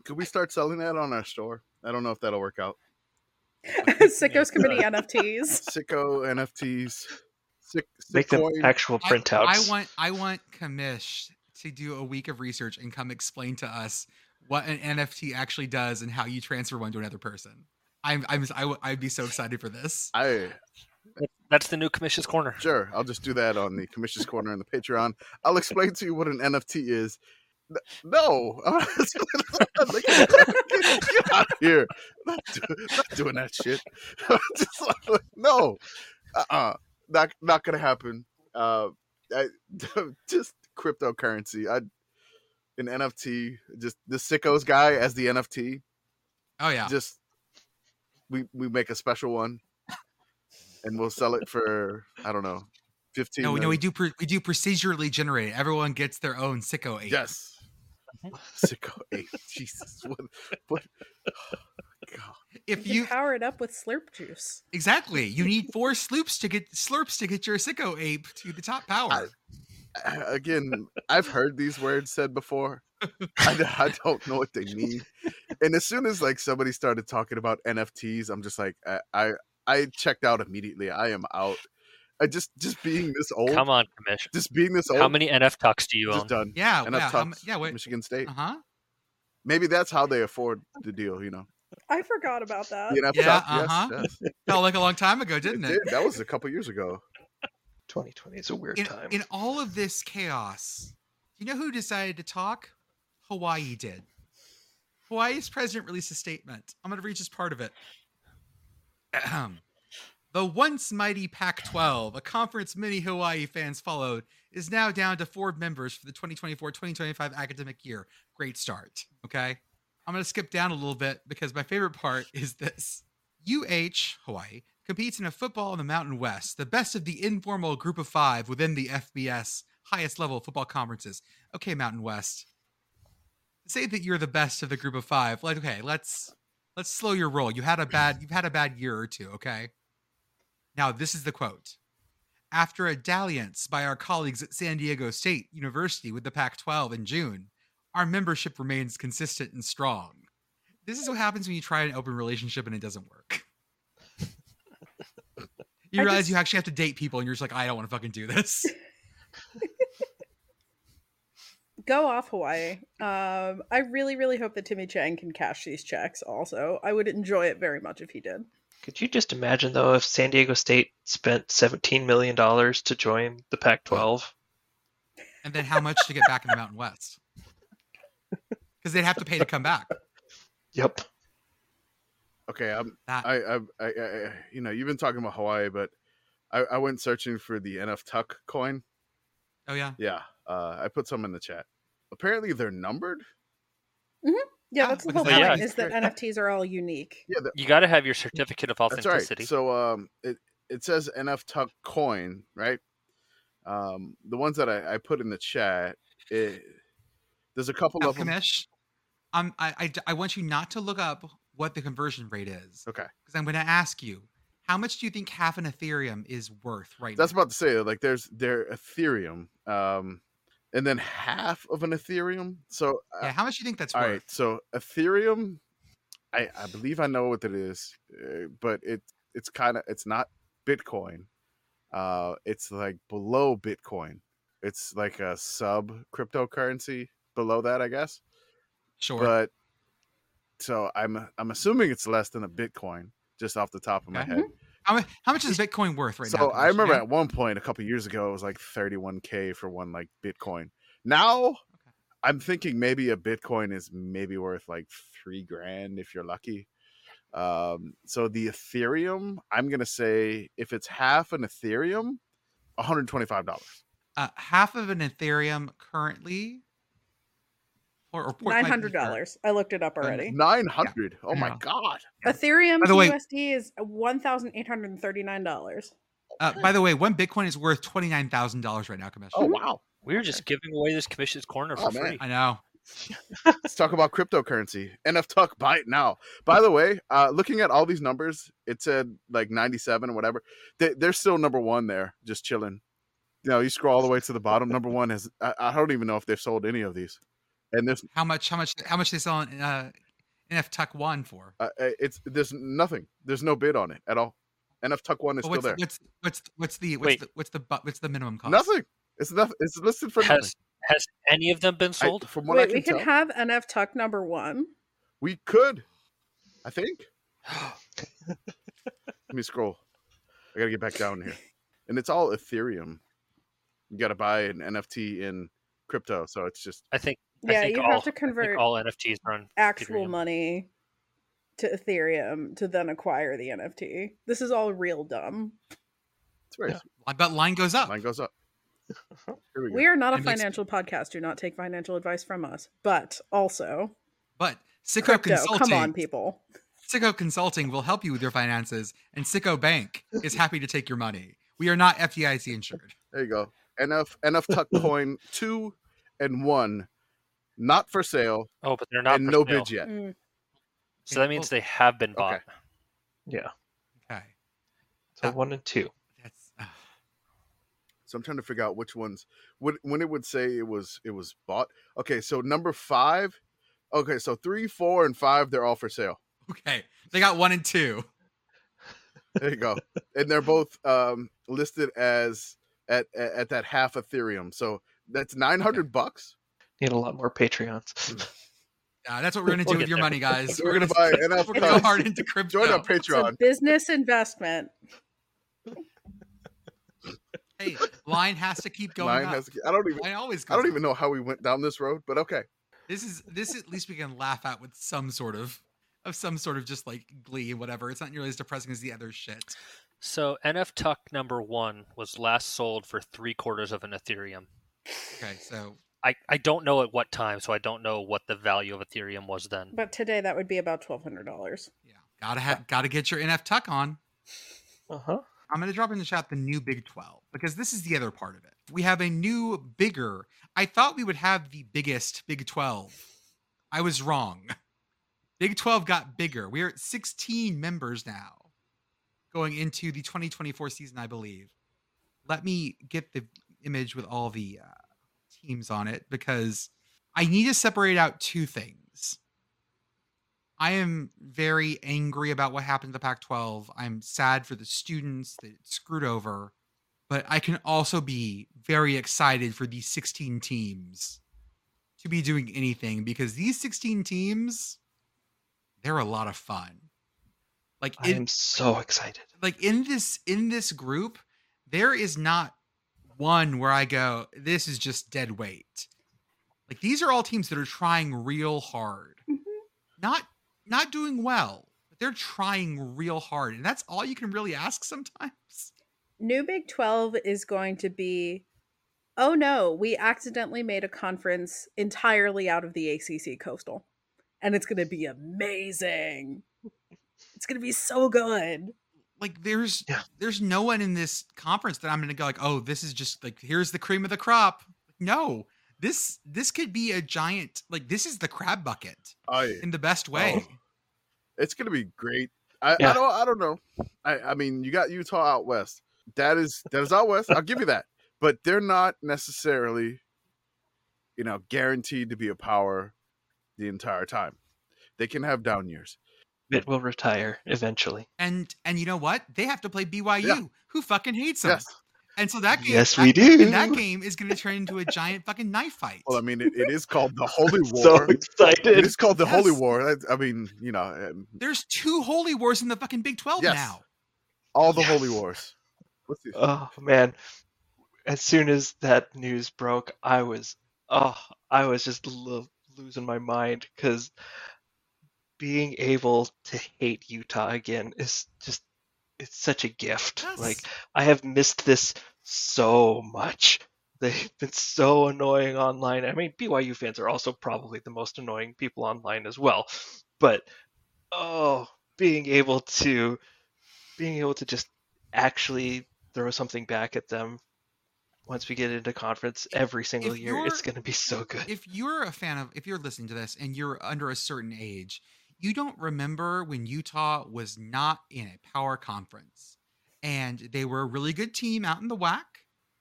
Could we start selling that on our store? I don't know if that'll work out. Sickos Committee NFTs. Sicko NFTs. Sick, Make them Sickoin. actual printouts. I, want I want Commish to do a week of research and come explain to us what an NFT actually does and how you transfer one to another person. I'm I'm I would be so excited for this. I That's the new Commish's corner. sure I'll just do that on the Commish's corner and the Patreon. I'll explain to you what an NFT is. No, Like, get, get out of here! Not, do, not doing that shit. just like, no, uh-uh. not not gonna happen. Uh, I, just cryptocurrency. I an NFT. Just the sickos guy as the NFT. Oh yeah. just we we make a special one and we'll sell it for I don't know, fifteen. No, we know we do pre- we do procedurally generate. Everyone gets their own sicko ape. Yes. Mm-hmm. Sicko eight. Jesus. What what God. If You you power it up with slurp juice. exactly, you need four sloops to get slurps to get your sicko ape to the top power. I- Again, I've heard these words said before. I don't know what they mean. And as soon as like somebody started talking about NFTs, I'm just like I I, I checked out immediately. I am out. I just just being this old, Come on, Commish. just being this old, How many NF talks do you just own? done. yeah, And yeah, I've how m- talked yeah. Wait, Michigan State. uh huh. Maybe that's how they afford the deal. You know, I forgot about that. the NFL. Yeah, yes, uh-huh. yes. Felt like a long time ago, didn't it? did. That was a couple years ago. 2020 is a weird in, time. in all of this chaos, you know who decided to talk? Hawaii did. Hawaii's president released a statement. I'm going to read just part of it. The once mighty Pac 12, a conference many Hawaii fans followed, is now down to four members for the 2024 2025 academic year. Great start. Okay. I'm going to skip down a little bit because my favorite part is this. UH, Hawaii, competes in a football in the Mountain West, the best of the informal group of five within the FBS highest level football conferences. Okay, Mountain West. Say that you're the best of the group of five. Like, okay, let's let's slow your roll. You had a bad you've had a bad year or two, okay? Now, this is the quote. After a dalliance by our colleagues at San Diego State University with the Pac 12 in June, our membership remains consistent and strong. This is what happens when you try an open relationship and it doesn't work. You I realize just- you actually have to date people and you're just like, I don't want to fucking do this. Go off Hawaii. Um, I really, really hope that Timmy Chang can cash these checks. Also, I would enjoy it very much if he did. Could you just imagine though if San Diego State spent 17 million dollars to join the Pac-12? And then how much to get back in the Mountain West? Because they'd have to pay to come back. Yep. Okay, I'm. That I, I, I, I, you know, you've been talking about Hawaii, but I, I went searching for the NF Tuck coin. oh yeah. Yeah, uh, I put some in the chat. Apparently, they're numbered. Yeah, Yeah, that's the whole they- point. Yeah. Is that NFTs are all unique. Yeah, You got to have your certificate of that's right. authenticity. So, um, it it says NF Tuck coin, right? Um, the ones that I, I put in the chat, it, there's a couple Now, of them. Commish, um, I, I, I want you not to look up what the conversion rate is Okay, because I'm going to ask you How much do you think half an Ethereum is worth right That's now? about to say like there's their Ethereum, um, and then half of an Ethereum. So uh, yeah, how much do you think that's all worth? right, so Ethereum, I I believe I know what it is, uh, but it it's kind of it's not Bitcoin. Uh, it's like below Bitcoin. It's like a sub cryptocurrency below that, I guess. Sure. But so I'm I'm assuming it's less than a Bitcoin, just off the top of my head. how, how much is Bitcoin worth right so now? So I remember Yeah? at one point a couple years ago it was like 31k for one like Bitcoin. Now I'm thinking maybe a Bitcoin is maybe worth like three grand if you're lucky. Um, so the Ethereum, I'm gonna say if it's half an Ethereum, 125 dollars. uh, half of an Ethereum currently, or, or port Nine might be hundred for- dollars. I looked it up already. 900. Oh my god. Ethereum By way- USD is one thousand eight hundred and thirty nine dollars. Uh, by the way, one Bitcoin is worth twenty nine thousand dollars right now, Commissioner. Oh wow. We were just giving away this Commish's corner for Oh, man. free. I know. Let's talk about cryptocurrency. NF Tuck, buy it now. By the way, uh, looking at all these numbers, it said like 97 or whatever. They, they're still number one there, just chilling. You know, you scroll all the way to the bottom. Number one is I, I don't even know if they've sold any of these, and there's How much? How much? How much they sell in uh, NF Tuck One for? uh, it's there's nothing. There's no bid on it at all. NF Tuck one is Well, still there. what's what's what's the what's Wait. the what's the what's the minimum cost? Nothing. It's nothing. It's listed for nothing. Has has any of them been I- sold? from what I Wait, can we can tell, have NF Tuck number one. we could. I think. Let me scroll. I gotta get back down here. And it's all Ethereum. You gotta buy an NFT in crypto, so it's just I think. I Yeah, you all, have to convert all NFTs are on actual Ethereum. money. money to Ethereum to then acquire the NFT. This is all real dumb. it's very Yeah. But line goes up. line goes up. Uh-huh. Here we go. We are not a It makes- financial podcast. Do not take financial advice from us. But also, But Sicko crypto. Consulting, Come on, people. Sicko Consulting will help you with your finances, and Sicko Bank is happy to take your money. We are not FDIC insured. There you go. NF NF Tuck coin two and one, not for sale Oh, but they're not. and for no sale. bids yet. Mm, So that means they have been bought. Okay. Yeah. Okay, So Uh, one and two. that's uh, So I'm trying to figure out which ones when when it would say it was it was bought. Okay, so number five. Okay, so three, four, and five, they're all for sale. okay. They got one and two. There you go. and they're both um, listed as at at at that half Ethereum. So that's nine hundred bucks. Need a lot more Patreons. Uh, that's what we're gonna do We'll with your there. money, guys. We're gonna buy an We're gonna go hard into crypto. Join our it's a Patreon. business investment. Hey, line has to keep going Line up. has. I don't even. Line always I don't up. even know how we went down this road, but okay. This is this at least we can laugh at with some sort of of some sort of just like glee and whatever. It's not nearly as depressing as the other shit. So NF Tuck number one was last sold for three quarters of an Ethereum. Okay, so I, I don't know at what time, so I don't know what the value of Ethereum was then. But today that would be about twelve hundred dollars. yeah, gotta have gotta get your NF Tuck on. Uh huh. I'm gonna drop in the chat the new Big 12 because this is the other part of it. We have a new bigger. I thought we would have the biggest Big 12. I was wrong. Big 12 got bigger. We're at 16 members now going into the 2024 season, I believe. Let me get the image with all the uh, teams on it because I need to separate out two things. I am very angry about what happened to the Pac 12. I'm sad for the students that it screwed over, but I can also be very excited for these 16 teams to be doing anything because these 16 teams, they're a lot of fun. Like I in, am so excited. like in this in this group, there is not one where I go, this is just dead weight. Like these are all teams that are trying real hard. Mhm. Not not doing well, but they're trying real hard. And that's all you can really ask sometimes. New Big 12 is going to be oh no, we accidentally made a conference entirely out of the ACC Coastal. And it's going to be amazing. It's going to be so good. Like there's Yeah. there's no one in this conference that I'm gonna go like, oh, this is just like here's the cream of the crop. No, this this could be a giant like this is the crab bucket I in the best oh. way. it's gonna be great. I, Yeah. I don't I don't know. I, I mean, you got Utah out west. That is that is out west. I'll give you that. But they're not necessarily, you know, guaranteed to be a power the entire time. They can have down years. It will retire eventually. And and you know what? They have to play BYU, Yeah. who fucking hates them. Yes. And so that game, Yes, that- we do. And that game is going to turn into a giant fucking knife fight. Well, I mean, it, it is called the Holy War. it excited. is called the Holy War. That- I mean, you know, um, There's two holy wars in the fucking Big Twelve Yes. now. all the Yes. Holy Wars. Oh man. As soon as that news broke, I was oh, I was just lo- losing my mind cuz being able to hate Utah again is just it's such a gift. Like I have missed this so much. They've been so annoying online. I mean, BYU fans are also probably the most annoying people online as well. But oh, being able to being able to just actually throw something back at them once we get into conference every single If year, it's going to be so good. if you're a fan of if you're listening to this and you're under a certain age you don't remember when utah was not in a power conference and they were a really good team out in the WAC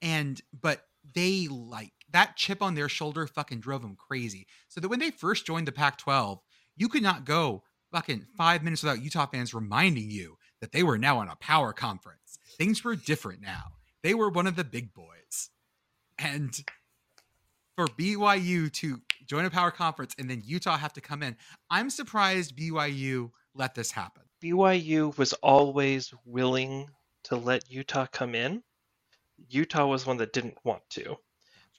and but they like that chip on their shoulder fucking drove them crazy. So that when they first joined the pac 12 you could not go fucking five minutes without utah fans reminding you that they were now on a power conference. Things were different now. They were one of the big boys. And for BYU to join a power conference and then Utah have to come in. I'm surprised BYU let this happen. BYU was always willing to let Utah come in. Utah was one that didn't want to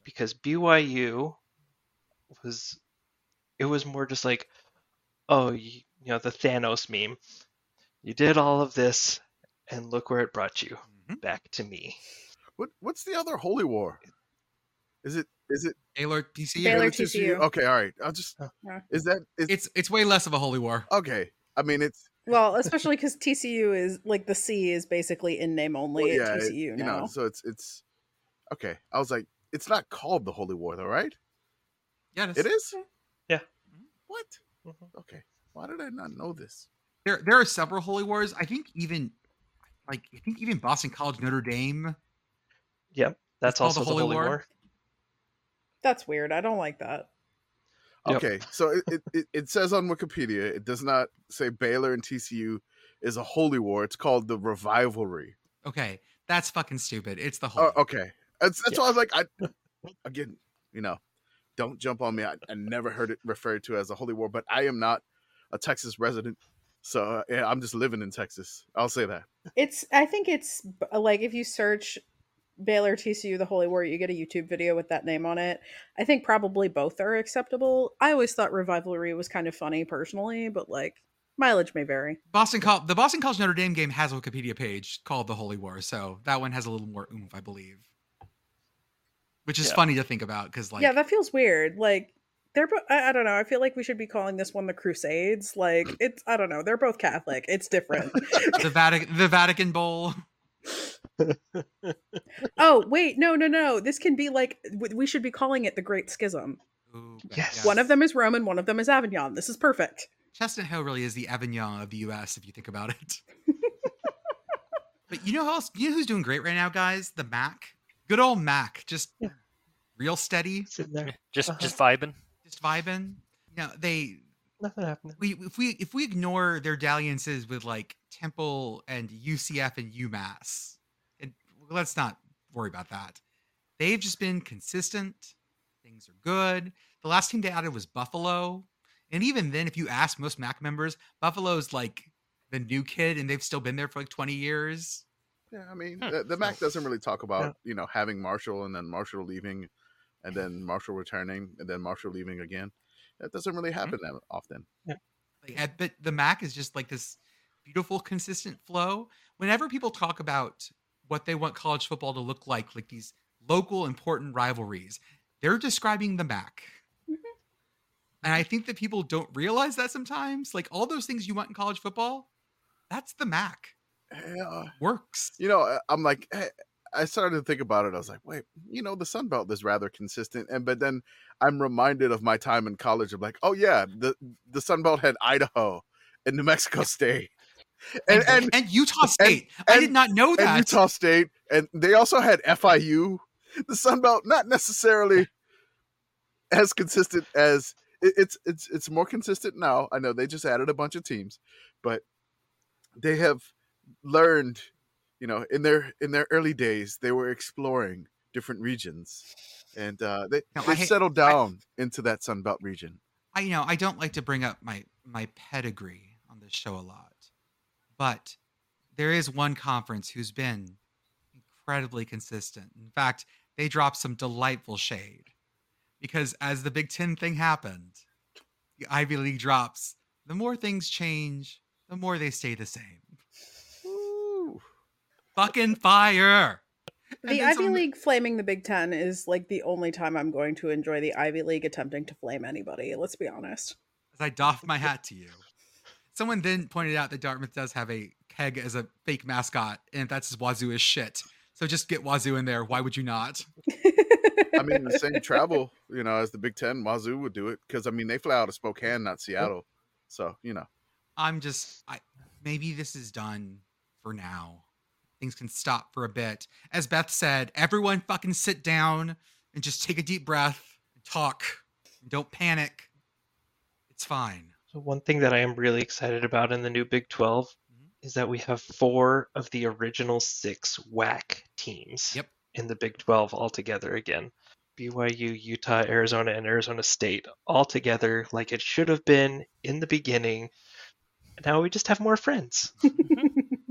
because BYU was it was more just like oh you, you know the Thanos meme. You did all of this and look where it brought you Mhm. back to me. what what's the other Holy War? Is it is it Baylor TCU. Baylor TCU? TCU. Okay, all right. I'll just Yeah. is that is It's it's way less of a holy war. okay. I mean, it's Well, especially because TCU is like the C is basically in name only well, at it- TCU you now. know, so it's it's okay. I was like, it's not called the Holy War, though, right? Yeah, It is. Yeah. What? Mhm. Okay. Why did I not know this? There there are several holy wars. I think even like I think even Boston College Notre Dame. Yep, that's called the also the Holy Holy War? War. That's weird. I don't like that. Yep. Okay, so it, it, it, it says on Wikipedia, it does not say Baylor and TCU is a holy war. It's called the Revivalry. Okay, that's fucking stupid. It's the holy. Oh, okay. That's that's Yeah. why I was like, I again, you know, don't jump on me. I, I never heard it referred to as a holy war, but I am not a Texas resident, so uh, yeah, I'm just living in Texas. I'll say that. It's I think it's like if you search Baylor TCU the Holy War, you get a YouTube video with that name on it. I think probably both are acceptable. I always thought Revivalry was kind of funny personally, but like mileage may vary. Boston Col- the Boston College Notre Dame game has a Wikipedia page called the Holy War, so that one has a little more oomph, I believe. Which is Yeah. funny to think about because like yeah, that feels weird. Like they're bo- I, I don't know. I feel like we should be calling this one the Crusades. Like it's I don't know. They're both Catholic. It's different. the Vatican the Vatican Bowl. oh wait, no, no, no. This can be like we should be calling it the Great Schism. Ooh, Yes. One of them is Roman, one of them is Avignon. This is perfect. Chestnut Hill really is the Avignon of the U.S. if you think about it. but you know who else? You know who's doing great right now, guys? The Mac. Good old Mac, just Yeah. real steady, Sitting there, Just Uh-huh. just vibing. just vibing. You know, they nothing happening. we if we if we ignore their dalliances with like Temple and UCF and UMass, and let's not worry about that. They've just been consistent. Things are good. The last team they added was Buffalo, and even then, if you ask most MAC members, Buffalo's like the new kid, and they've still been there for like twenty years. Yeah, I mean, the, the MAC doesn't really talk about you know having Marshall and then Marshall leaving, and then Marshall returning, and then Marshall leaving again. That doesn't really happen that often. Like, but the Mac is just like this beautiful, consistent flow. Whenever people talk about what they want college football to look like, like these local important rivalries, they're describing the Mac. Mhm. And I think that people don't realize that sometimes. Like all those things you want in college football, that's the Mac. Yeah, Works. you know, I- I'm like, I started to think about it. I was like, wait, you know, the Sun Belt is rather consistent, and but then I'm reminded of my time in college. of like, oh yeah, the the Sun Belt had Idaho and New Mexico State. and and, and, and Utah State. I did not know and that. Utah State, and they also had FIU. The Sun Belt, not necessarily as consistent as it, it's it's it's more consistent now. I know they just added a bunch of teams, but they have learned, you know, in their in their early days, they were exploring different regions, and uh, they No, hate- settled down into that Sun Belt region. I you know I don't like to bring up my my pedigree on this show a lot, but there is one conference who's been incredibly consistent. In fact, they dropped some delightful shade because as the Big Ten thing happened, the Ivy League drops. The more things change, the more they stay the same. Woo. Fucking fire! And The Ivy someone- League flaming the Big Ten is like the only time I'm going to enjoy the Ivy League attempting to flame anybody. Let's be honest. as I doff my hat to you. Someone then pointed out that Dartmouth does have a keg as a fake mascot, and that's as Wazoo as shit. So just get Wazoo in there. Why would you not? I mean, the same travel, you know, as the Big Ten, Wazoo would do it because I mean they fly out of Spokane, not Seattle. So you know, I'm just, I maybe this is done for now. Things can stop for a bit. As Beth said, everyone fucking sit down and just take a deep breath and talk. Don't panic. It's fine. So one thing that I am really excited about in the new Big 12 Mhm. is that we have four of the original six WAC teams Yep. in the Big 12 all together again. BYU, Utah, Arizona, and Arizona State all together like it should have been in the beginning. Now we just have more friends.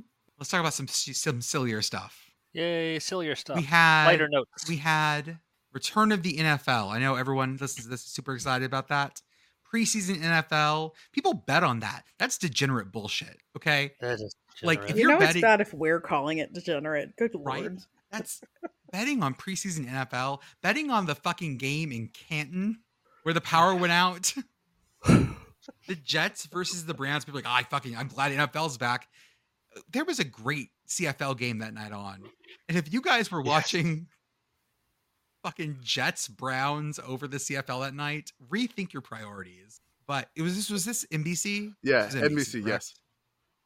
Let's talk about some some sillier stuff. Yay, sillier stuff. We had Lighter notes. we had return of the NFL. I know everyone this is this is super excited about that. Preseason NFL. People bet on that. That's degenerate bullshit. Okay. That is Like, if you you're know betting- it's bad if we're calling it degenerate. Good Right? lord. That's betting on preseason NFL, betting on the fucking game in Canton where the power went out. the Jets versus the Browns. People are like, "Ah, I fucking, I'm glad NFL's back. There was a great CFL game that night on. And if you guys were Yes. watching fucking Jets Browns over the CFL that night, rethink your priorities. But it was this was this NBC? yeah, This was NBC, correct?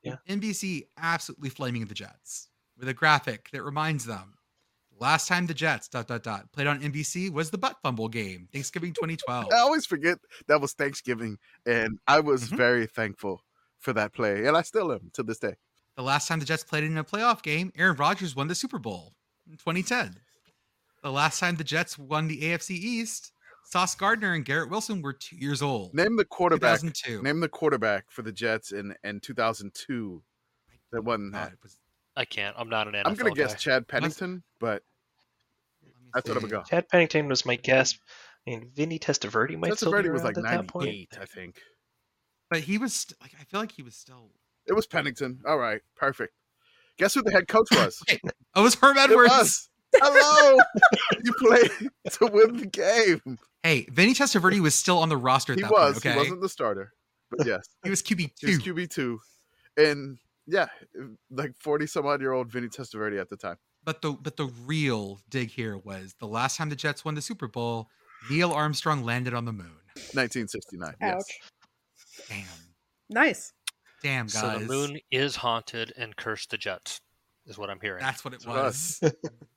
yes. NBC absolutely flaming the Jets with a graphic that reminds them last time the Jets dot dot dot played on NBC was the butt fumble game, Thanksgiving 2012. I always forget that was Thanksgiving, and I was Mhm. very thankful for that play, and I still am to this day. The last time the Jets played in a playoff game, Aaron Rodgers won the Super Bowl in 2010. The last time the Jets won the AFC East, Sauce Gardner and Garrett Wilson were two years old. Name the quarterback. 2002. Name the quarterback for the Jets in in 2002 that won that. was- I can't. I'm not an NFL I'm gonna guess. Chad Pennington, but let me that's what I'm see. gonna go. Chad Pennington was my guess. I mean, Vinny Testaverde might still be Testaverde was like at that point. 98, I think. But he was st- like, I feel like he was still. It was Pennington. All right, perfect. Guess who the head coach was? Oh, it was Herm it Edwards. was. Hello. you played to win the game. Hey, Vinny Testaverde was still on the roster at He that was. point. Okay, He wasn't the starter, but yes, He was QB two. he was two. QB two, and yeah, like forty some odd year old Vinny Testaverde at the time. But the but the real dig here was the last time the Jets won the Super Bowl, Neil Armstrong landed on the moon. 1969. Ouch. Yes. Damn, Nice. Damn guys. So the moon is haunted and cursed the Jets, is what I'm hearing. That's what it was.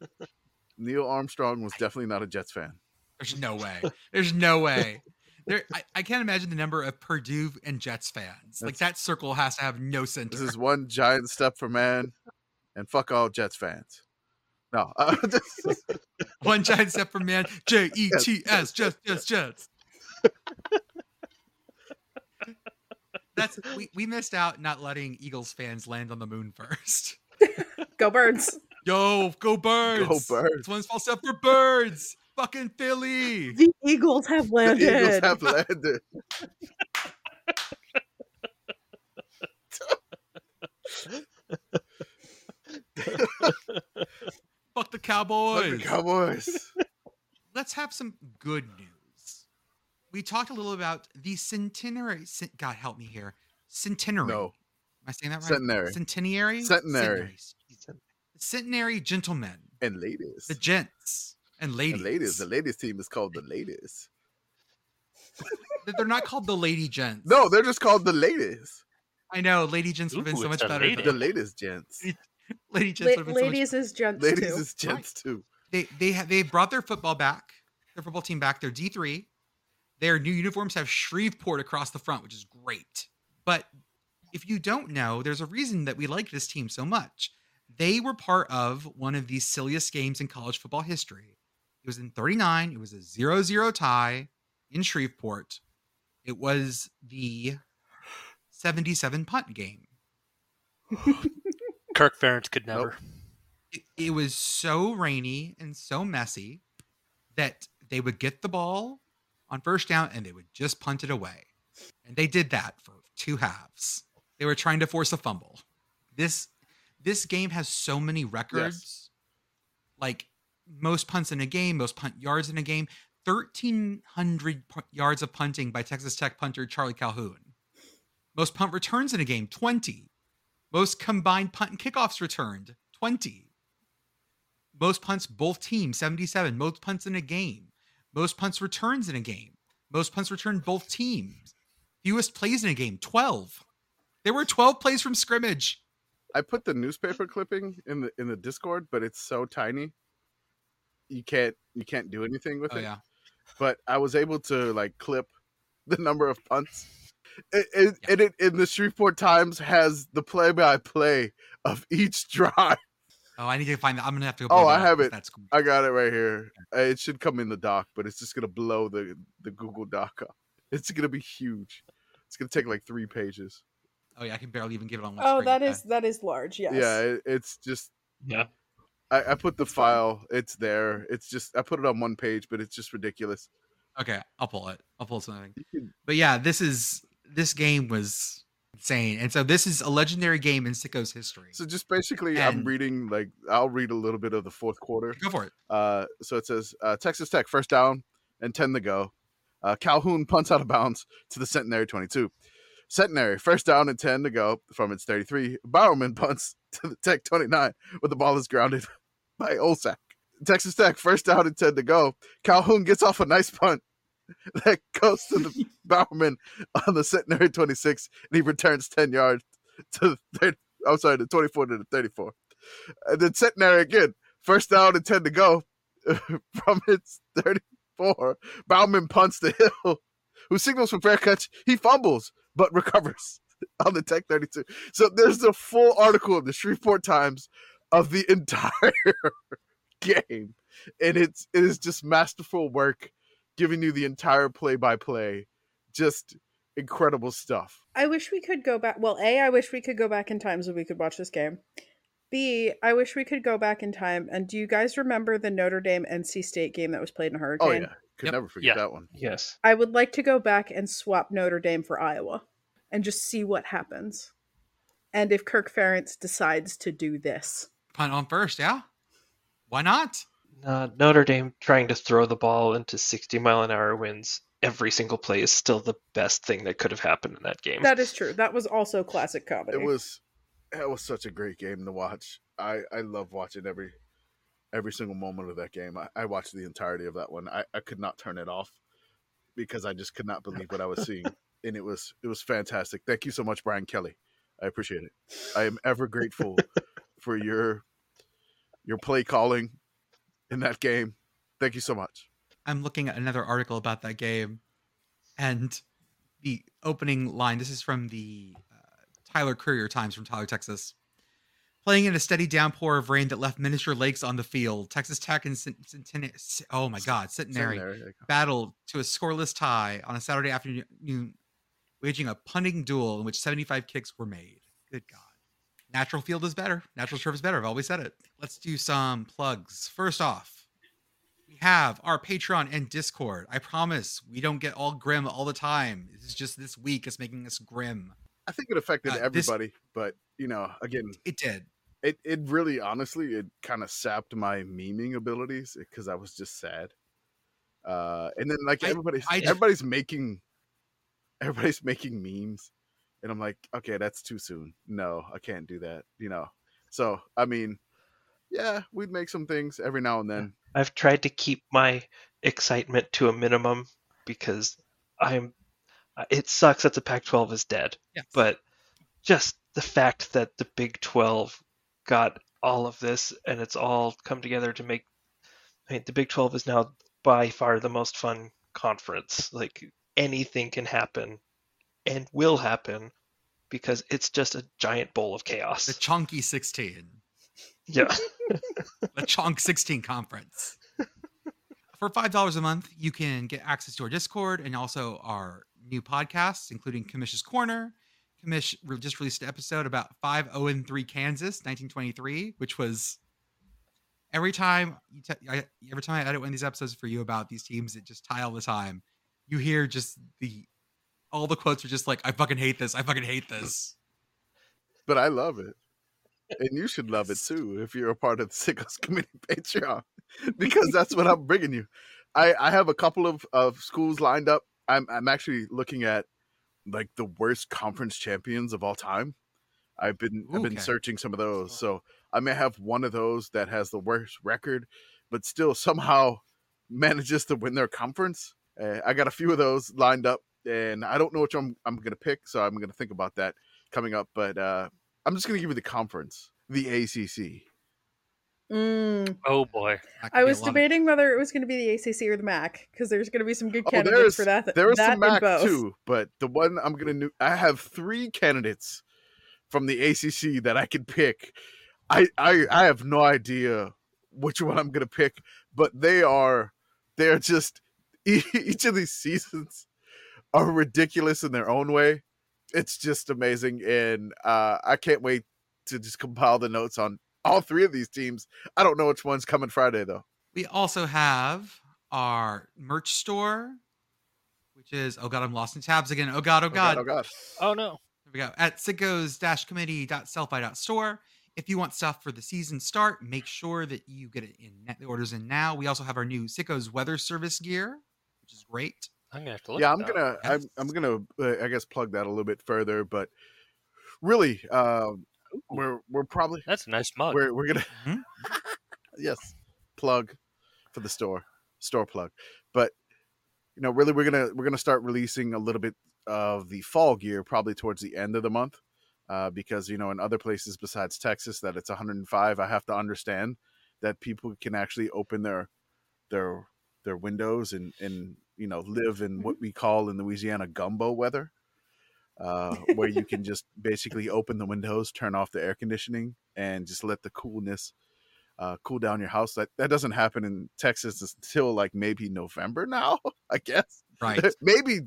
Neil Armstrong was definitely not a Jets fan. There's no way. There's no way. There, I, I can't imagine the number of Purdue and Jets fans. Like that circle has to have no center. This is one giant step for man, and fuck all Jets fans. No, uh, One giant step for man. J E T S. Jets. Jets. Jets. That's we, we missed out not letting Eagles fans land on the moon first. Go birds. Yo, go birds! Go Birds. It's one small step for birds. Fucking Philly. The Eagles have landed. the landed. Eagles have landed. Fuck the Fuck Cowboys. the Cowboys. Let's have some good news. We talked a little about the centenary. cen- God help me here. Centenary. No, Am I saying that right? Centenary. Centenary. Centenary. The centenary gentlemen, and ladies. the gents and The ladies. ladies. The ladies team is called the ladies. They're not called the lady gents. No, they're just called the ladies. I know, Lady Gents would have been so much better. lady. The latest gents. Lady Gents La- would have been so ladies is gents Ladies too. is gents too. they they have they brought their football back, their football team back. They're D three. Their new uniforms have Shreveport across the front, which is great. But if you don't know, there's a reason that we like this team so much. They were part of one of the silliest games in college football history. It was in 39. It was a 0-0 tie in Shreveport. It was the 77 punt game. Kirk Ferentz could never. it, it was so rainy and so messy that they would get the ball on first down and they would just punt it away. And they did that for two halves. They were trying to force a fumble. This this game has so many records. Like most punts in a game, most punt yards in a game, 1300 pu- yards of punting by Texas Tech punter Charlie Calhoun. Most punt returns in a game, 20. Most combined punt and kickoffs returned, 20. Most punts, both teams, 77. Most punts in a game. Most punts returns in a game. Most punts returned, both teams. Fewest plays in a game, 12. There were 12 plays from scrimmage. I put the newspaper clipping in the in the Discord, but it's so tiny. You can't you can't do anything with Oh, it. yeah. But I was able to like clip the number of punts. It, it, and it in the Shreveport Times has the play by play of each drive. Oh, I need to find that. I'm going to have to go. Oh, I that up have 'cause it. That's cool. I got it right here. Uh, It should come in the doc, but it's just gonna blow the the Google Doc up. It's gonna be huge. It's gonna take like three pages. Oh, yeah. I can barely even give it on one Oh, screen. that is uh, that is large. Yes. Yeah, it, it's just Yeah. I, I put the That's fine. file. It's there. It's just I put it on one page, but it's just ridiculous. Okay, I'll pull it. I'll pull something. You But yeah, this is this game was insane, and so this is a legendary game in Sicko's history. So just basically, I'm reading like I'll read a little bit of the fourth quarter. Go for it. Uh, so it says uh, Texas Tech first down and ten to go. Uh, Calhoun punts out of bounds to the Centenary 22. Centenary first down and ten to go from its 33. Bowerman punts to the Tech 29, where the ball is grounded by Olsack. Texas Tech first down and ten to go. Calhoun gets off a nice punt that goes to the Bowerman on the Centenary 26, and he returns 10 yards to the 30, I'm sorry, the 24 to the 34. And then Centenary again, first down and 10 to go from its 34. Bauman punts to Hill, who signals for fair catch. He fumbles, but recovers on the Tech 32. So there's a full article in the Shreveport Times of the entire game. And it's it is just masterful work, giving you the entire play by play. Just incredible stuff. I wish we could go back. Well, A, I wish we could go back in time so we could watch this game. B, I wish we could go back in time. And do you guys remember the Notre Dame NC State game that was played in a oh, hurricane? Oh yeah. Could Yep. never forget Yeah. that one. Yes. I would like to go back and swap Notre Dame for Iowa and just see what happens. And if Kirk Ferentz decides to do this. Punt on first, yeah. Why not? Uh, Notre Dame trying to throw the ball into 60 mile an hour winds every single play is still the best thing that could have happened in that game. That is true. That was also classic comedy. It was it was such a great game to watch. I I love watching every every single moment of that game. I, I watched the entirety of that one. I, I could not turn it off because I just could not believe what I was seeing. and it was it was fantastic. Thank you so much, Brian Kelly. I appreciate it. I am ever grateful for your your play calling in that game. Thank you so much. I'm looking at another article about that game, and the opening line. This is from the uh, Tyler Courier Times from Tyler, Texas. Playing in a steady downpour of rain that left miniature lakes on the field, Texas Tech and Cent- Centenary. Oh my God, Centenary Seminary, there you go. battled to a scoreless tie on a Saturday afternoon, waging a punting duel in which 75 kicks were made. Good God. Natural field is better. Natural turf is better. I've always said it. Let's do some plugs. First off, we have our Patreon and Discord. I promise we don't get all grim all the time. This is just this week is making us grim. I think it affected Uh, this- everybody, but you know, again, It did. it it really honestly it kind of sapped my memeing abilities because I was just sad. Uh, and then like I- everybody's I- everybody's making everybody's making memes, and I'm like, okay, that's too soon. No, I can't do that. You know. So I mean, yeah, we'd make some things every now and then. I've tried to keep my excitement to a minimum because I'm. uh, It sucks that the Pac-12 is dead, Yes. but just the fact that the Big 12 got all of this and it's all come together to make I mean the Big 12 is now by far the most fun conference. Like anything can happen and will happen because it's just a giant bowl of chaos. The chunky 16. Yeah. the Chunk 16 conference. For $5 a month, you can get access to our Discord and also our new podcasts, including Commish's Corner. Commish just released an episode about 5 0 and 3 Kansas, 1923, which was every time you te- I, every time I edit one of these episodes for you about these teams that just tie all the time, you hear just the all the quotes are just like, I fucking hate this. I fucking hate this. but I love it. And you should love it too if you're a part of the Sickos Committee Patreon, because that's what I'm bringing you. I, I have a couple of, of schools lined up. I'm I'm actually looking at like the worst conference champions of all time. I've been I've been Okay. searching some of those, so I may have one of those that has the worst record, but still somehow manages to win their conference. Uh, I got a few of those lined up, and I don't know which one I'm going to pick, so I'm going to think about that coming up. But uh, I'm just going to give you the conference, the ACC. Mm. Oh boy. I was lot of- debating whether it was going to be the ACC or the MAC because there's going to be some good Oh, candidates there's for that. there is that some Mac both. too, but the one I'm going to I have three candidates from the ACC that I can pick. I I I have no idea which one I'm going to pick, but they are they're just e- each of these seasons are ridiculous in their own way. It's just amazing, and uh, I can't wait to just compile the notes on all three of these teams. I don't know which one's coming Friday though. We also have our merch store, which is oh god, I'm lost in tabs again. Oh god, oh god. Oh god! Oh no. There we go. At sickos-committee.sellfy.store. If you want stuff for the season start, make sure that you get it in the orders in now. We also have our new Sickos weather service gear, which is great. I'm gonna have to look. yeah i'm gonna I'm, I'm gonna uh, i guess plug that a little bit further but really um we're we're probably That's a nice mug. we're, we're gonna Mhm. yes plug for the store store plug but you know really we're gonna we're gonna start releasing a little bit of the fall gear probably towards the end of the month uh, because you know in other places besides texas that it's 105 i have to understand that people can actually open their their their windows and and you know live in what we call in louisiana gumbo weather uh, where you can just basically open the windows turn off the air conditioning and just let the coolness uh, cool down your house. That that doesn't happen in texas until like maybe november now i guess. Right. maybe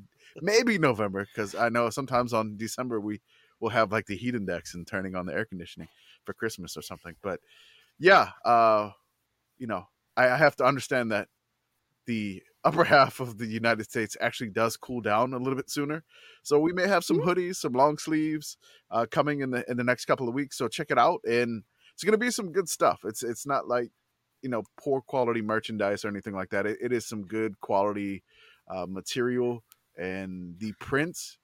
maybe november because i know sometimes on december we will have like the heat index and turning on the air conditioning for christmas or something. But yeah uh you know i, I have to understand that the upper half of the united states actually does cool down a little bit sooner. So we may have some hoodies some long sleeves uh coming in the in the next couple of weeks so check it out and it's gonna be some good stuff. It's it's not like you know poor quality merchandise or anything like that. It, it is some good quality uh, material and the prints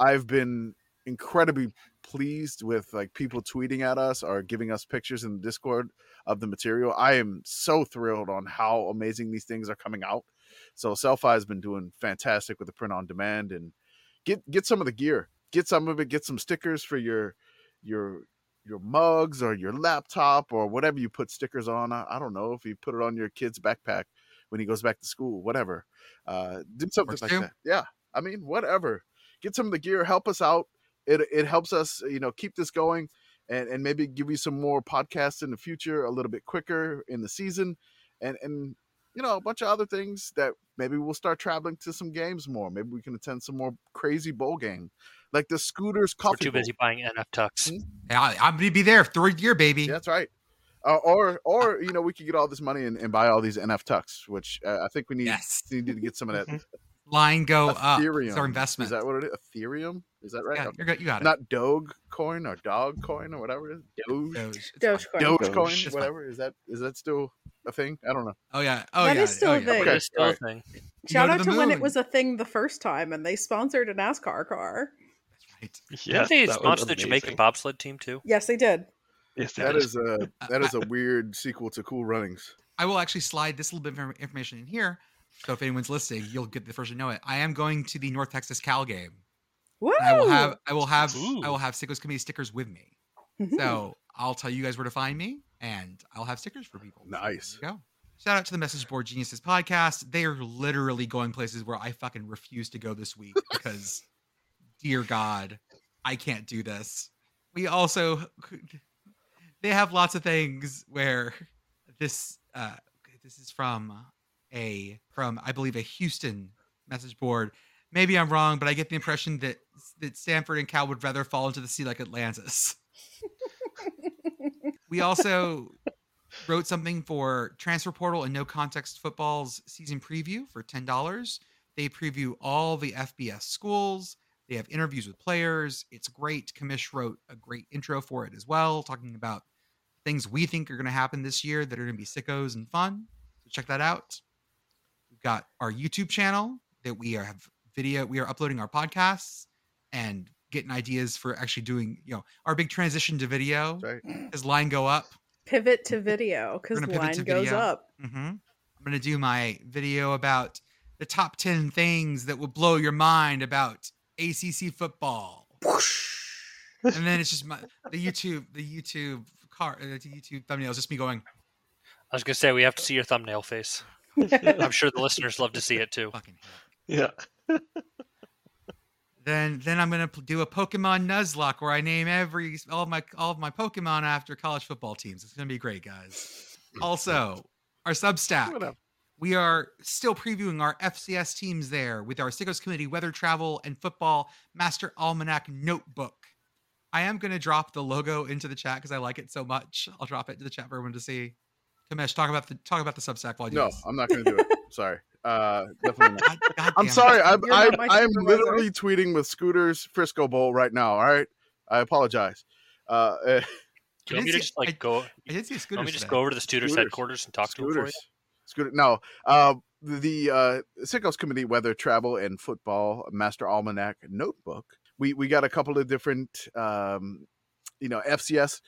i've been incredibly pleased with like people tweeting at us or giving us pictures in the discord of the material. I am so thrilled on how amazing these things are coming out so Sellfy has been doing fantastic with the print on demand and get get some of the gear. Get some of it get some stickers for your your your mugs or your laptop or whatever you put stickers on. I, don't know if you put it on your kid's backpack when he goes back to school whatever. Uh do something Works like too. that. Yeah i mean whatever. Get some of the gear help us out. It it helps us you know keep this going and and maybe give you some more podcasts in the future a little bit quicker in the season. And and you know a bunch of other things that maybe we'll start traveling to some games more maybe we can attend some more crazy bowl game like the scooters We're coffee too Bowl. busy buying NF Tux. Hmm? Yeah, I- I'm gonna be there third year, baby. Yeah, that's right. Uh, or or you know we could get all this money and, and buy all these NF tucks, which uh, I think we need Yes. need to get some of that Line go up. Ethereum. It's our investment. Is that what it is? Ethereum? Is that right? yeah, you're good. You got it. Not Doge coin or Dog coin or whatever it is. Doge. Doge. It's fine. Dogecoin. Doge coin, It's whatever. Is that is that still a thing? I don't know. Oh yeah. Oh That yeah. is still oh, a yeah. thing. Okay, It's still a thing. Shout out to to, when it was a thing the first time and they sponsored a NASCAR car. That's right. Didn't they that was sponsor the Jamaican bobsled team too? Yes, they did. Yes, they That did. is a that is a weird sequel to Cool Runnings. I will actually slide this little bit of information in here. So if anyone's listening, you'll get the first to know it. I am going to the North Texas Cal game. Woo! I will have I will have I will have Sickos Committee stickers with me. Mhm. So I'll tell you guys where to find me, and I'll have stickers for people. Nice. go. Shout out to the Message Board Geniuses podcast. They are literally going places where I fucking refuse to go this week because, dear God, I can't do this. We also they have lots of things where this uh this is from a from I believe a Houston message board. Maybe I'm wrong, but I get the impression that that Stanford and Cal would rather fall into the sea like Atlantis. we also wrote something for Transfer Portal and No Context Football's season preview for ten dollars. They preview all the FBS schools. They have interviews with players. It's great. Commish wrote a great intro for it as well, talking about things we think are going to happen this year that are going to be sickos and fun. So check that out. We've got our YouTube channel that we have video. We are uploading our podcasts and getting ideas for actually doing, you know, our big transition to video. That's right. As line go up, pivot to video because We're the gonna pivot line to goes video. up. hmm I'm going to do my video about the top 10 things that will blow your mind about ACC football. and then it's just my, the YouTube, the YouTube car, uh, the YouTube thumbnail is just me going, I was gonna say we have to see your thumbnail face. I'm sure the listeners love to see it too. fucking hell. Yeah. Then, then I'm gonna do a Pokemon Nuzlocke where I name every all of my all of my Pokemon after college football teams. It's gonna be great, guys. Also, our Substack. We are still previewing our FCS teams there with our Sickos Committee Weather Travel and Football Master Almanac Notebook. I am going to drop the logo into the chat because I like it so much. I'll drop it into the chat for everyone to see. Commish, talk about the talk about the Substack while you. No, I'm not going to do it. Sorry. Uh, definitely not. God, God I'm sorry. I'm I'm, I'm literally tweeting with Scooters Frisco Bowl right now. All right. I apologize. Uh, Do you want me to just like I- go? I did see a You scooter. want me just go over to the Students Scooters. headquarters and talk to them for you? Scooters. Scooter. No. Uh, the uh, Sickos Committee Weather, Travel, and Football Master Almanac Notebook. We we got a couple of different, um, you know, FCS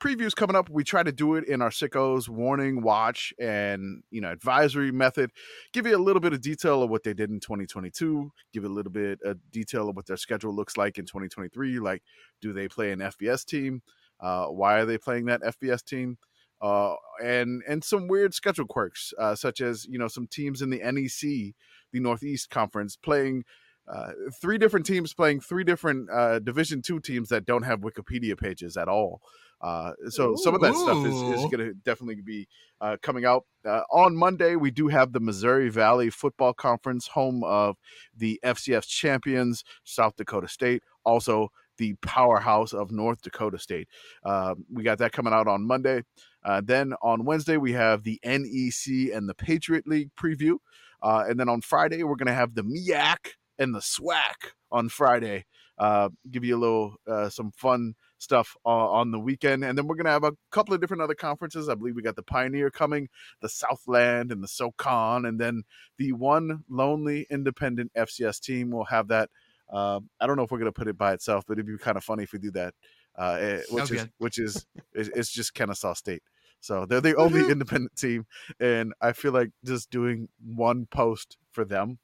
previews coming up. We try to do it in our Sickos warning, watch, and you know, advisory method. Give you a little bit of detail of what they did in 2022. Give you a little bit of detail of what their schedule looks like in 2023. Like, do they play an FBS team? Uh, why are they playing that FBS team? uh, and and some weird schedule quirks, uh, such as you know some teams in the NEC, the Northeast Conference, playing uh, three different teams playing three different uh, Division two teams that don't have Wikipedia pages at all. Uh, so some of that stuff is, is going to definitely be uh, coming out uh, on Monday. We do have the Missouri Valley Football Conference, home of the FCS champions, South Dakota State. Also, the powerhouse of North Dakota State. Uh, we got that coming out on Monday. Uh, then on Wednesday, we have the NEC and the Patriot League preview. Uh, and then on Friday, we're going to have the MIAC and the SWAC on Friday. Uh, give you a little, uh, some fun stuff uh, on the weekend. And then we're going to have a couple of different other conferences. I believe we got the Pioneer coming, the Southland, and the SoCon. And then the one lonely independent FCS team will have that. Uh, I don't know if we're going to put it by itself, but it'd be kind of funny if we do that. Uh, eh, which is which is it's just Kennesaw State. So they're the only independent team, and I feel like just doing one post for them,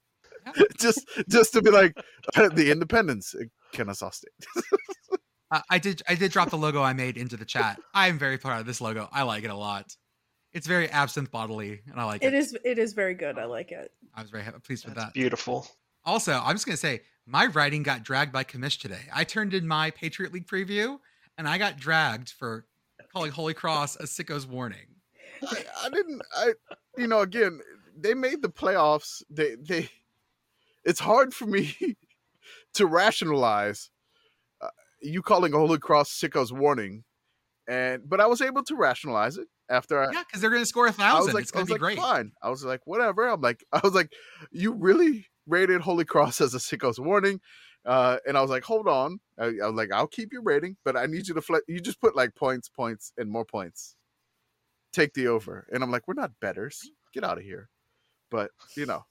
just just to be like the Independence, eh, Kennesaw State. Uh, I did. I did drop the logo I made into the chat. I am very proud of this logo. I like it a lot. It's very absinthe bodily, and I like it. It is it is very good. I like it. I was very happy, pleased with that. beautiful. Also, I'm just gonna say my writing got dragged by Commish today. I turned in my Patriot League preview, and I got dragged for calling Holy Cross a sicko's warning. I, I didn't. I you know again they made the playoffs. They they. It's hard for me to rationalize you calling Holy Cross sicko's warning, and but I was able to rationalize it after I, Yeah, because they're gonna score a I was thousand. like, it's I gonna was be like, great. fine. I was like, whatever. I'm like, I was like, you really rated Holy Cross as a sicko's warning, uh, and I was like, hold on. I, I was like, I'll keep your rating, but I need you to fle- You just put like points, points, and more points. Take the over, and I'm like, we're not betters. Get out of here. But you know,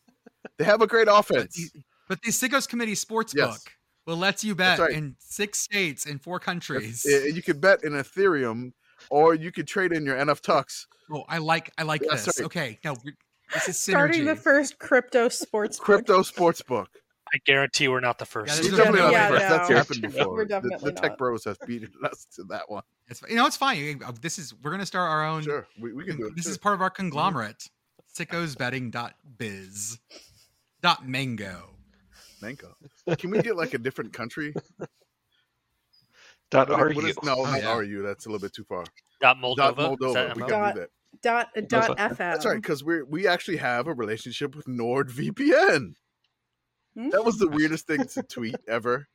they have a great But offense. the, but the Sickos Committee sports Yes. book will let you bet right. in six states in four countries. Eh, you could bet in Ethereum, or you could trade in your NF Tux. oh, I like I like That's this. right. Okay, no, this is synergy. Starting the first crypto sports book. Crypto Sportsbook. I guarantee we're not the first. Yeah, We're definitely not yeah, the first. That's no. happened before. We're The- definitely the, Tech not. Bros have beaten us to that one. It's you know it's fine. Uh, This is we're gonna start our own. Sure, we, we can do it. This too. is part of our conglomerate. Sickosbetting.biz. Dot mango. Mango. Can we get like a different country? Dot What- are what you? is- no, Oh, not yeah. are you. That's a little bit too far. Dot Moldova. Dot Moldova. We ML? gotta do that. Dot dot Nova. FM. That's right, because we we actually have a relationship with NordVPN. Hmm? That was the weirdest thing to tweet ever.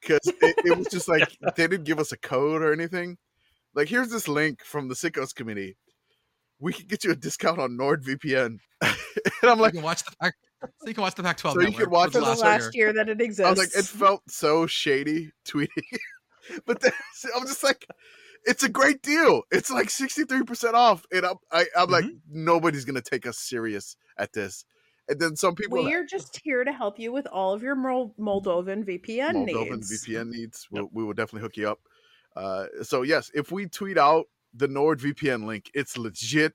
Because it, it was just like they didn't give us a code or anything. Like, here's this link from the Sickos committee. We can get you a discount on NordVPN. and I'm like, you can watch the Pac, so you can watch the Pac-12. So you network can watch the last last year that it exists. I was like, it felt so shady tweeting. but then I'm just like, it's a great deal. It's like 63% off. And I'm, I, I'm like, Mm-hmm. nobody's going to take us serious at this. And then some people we are just here to help you with all of your Moldovan VPN Moldovan needs. Moldovan VPN needs, we'll, we will definitely hook you up. Uh, so yes, if we tweet out the NordVPN link, it's legit.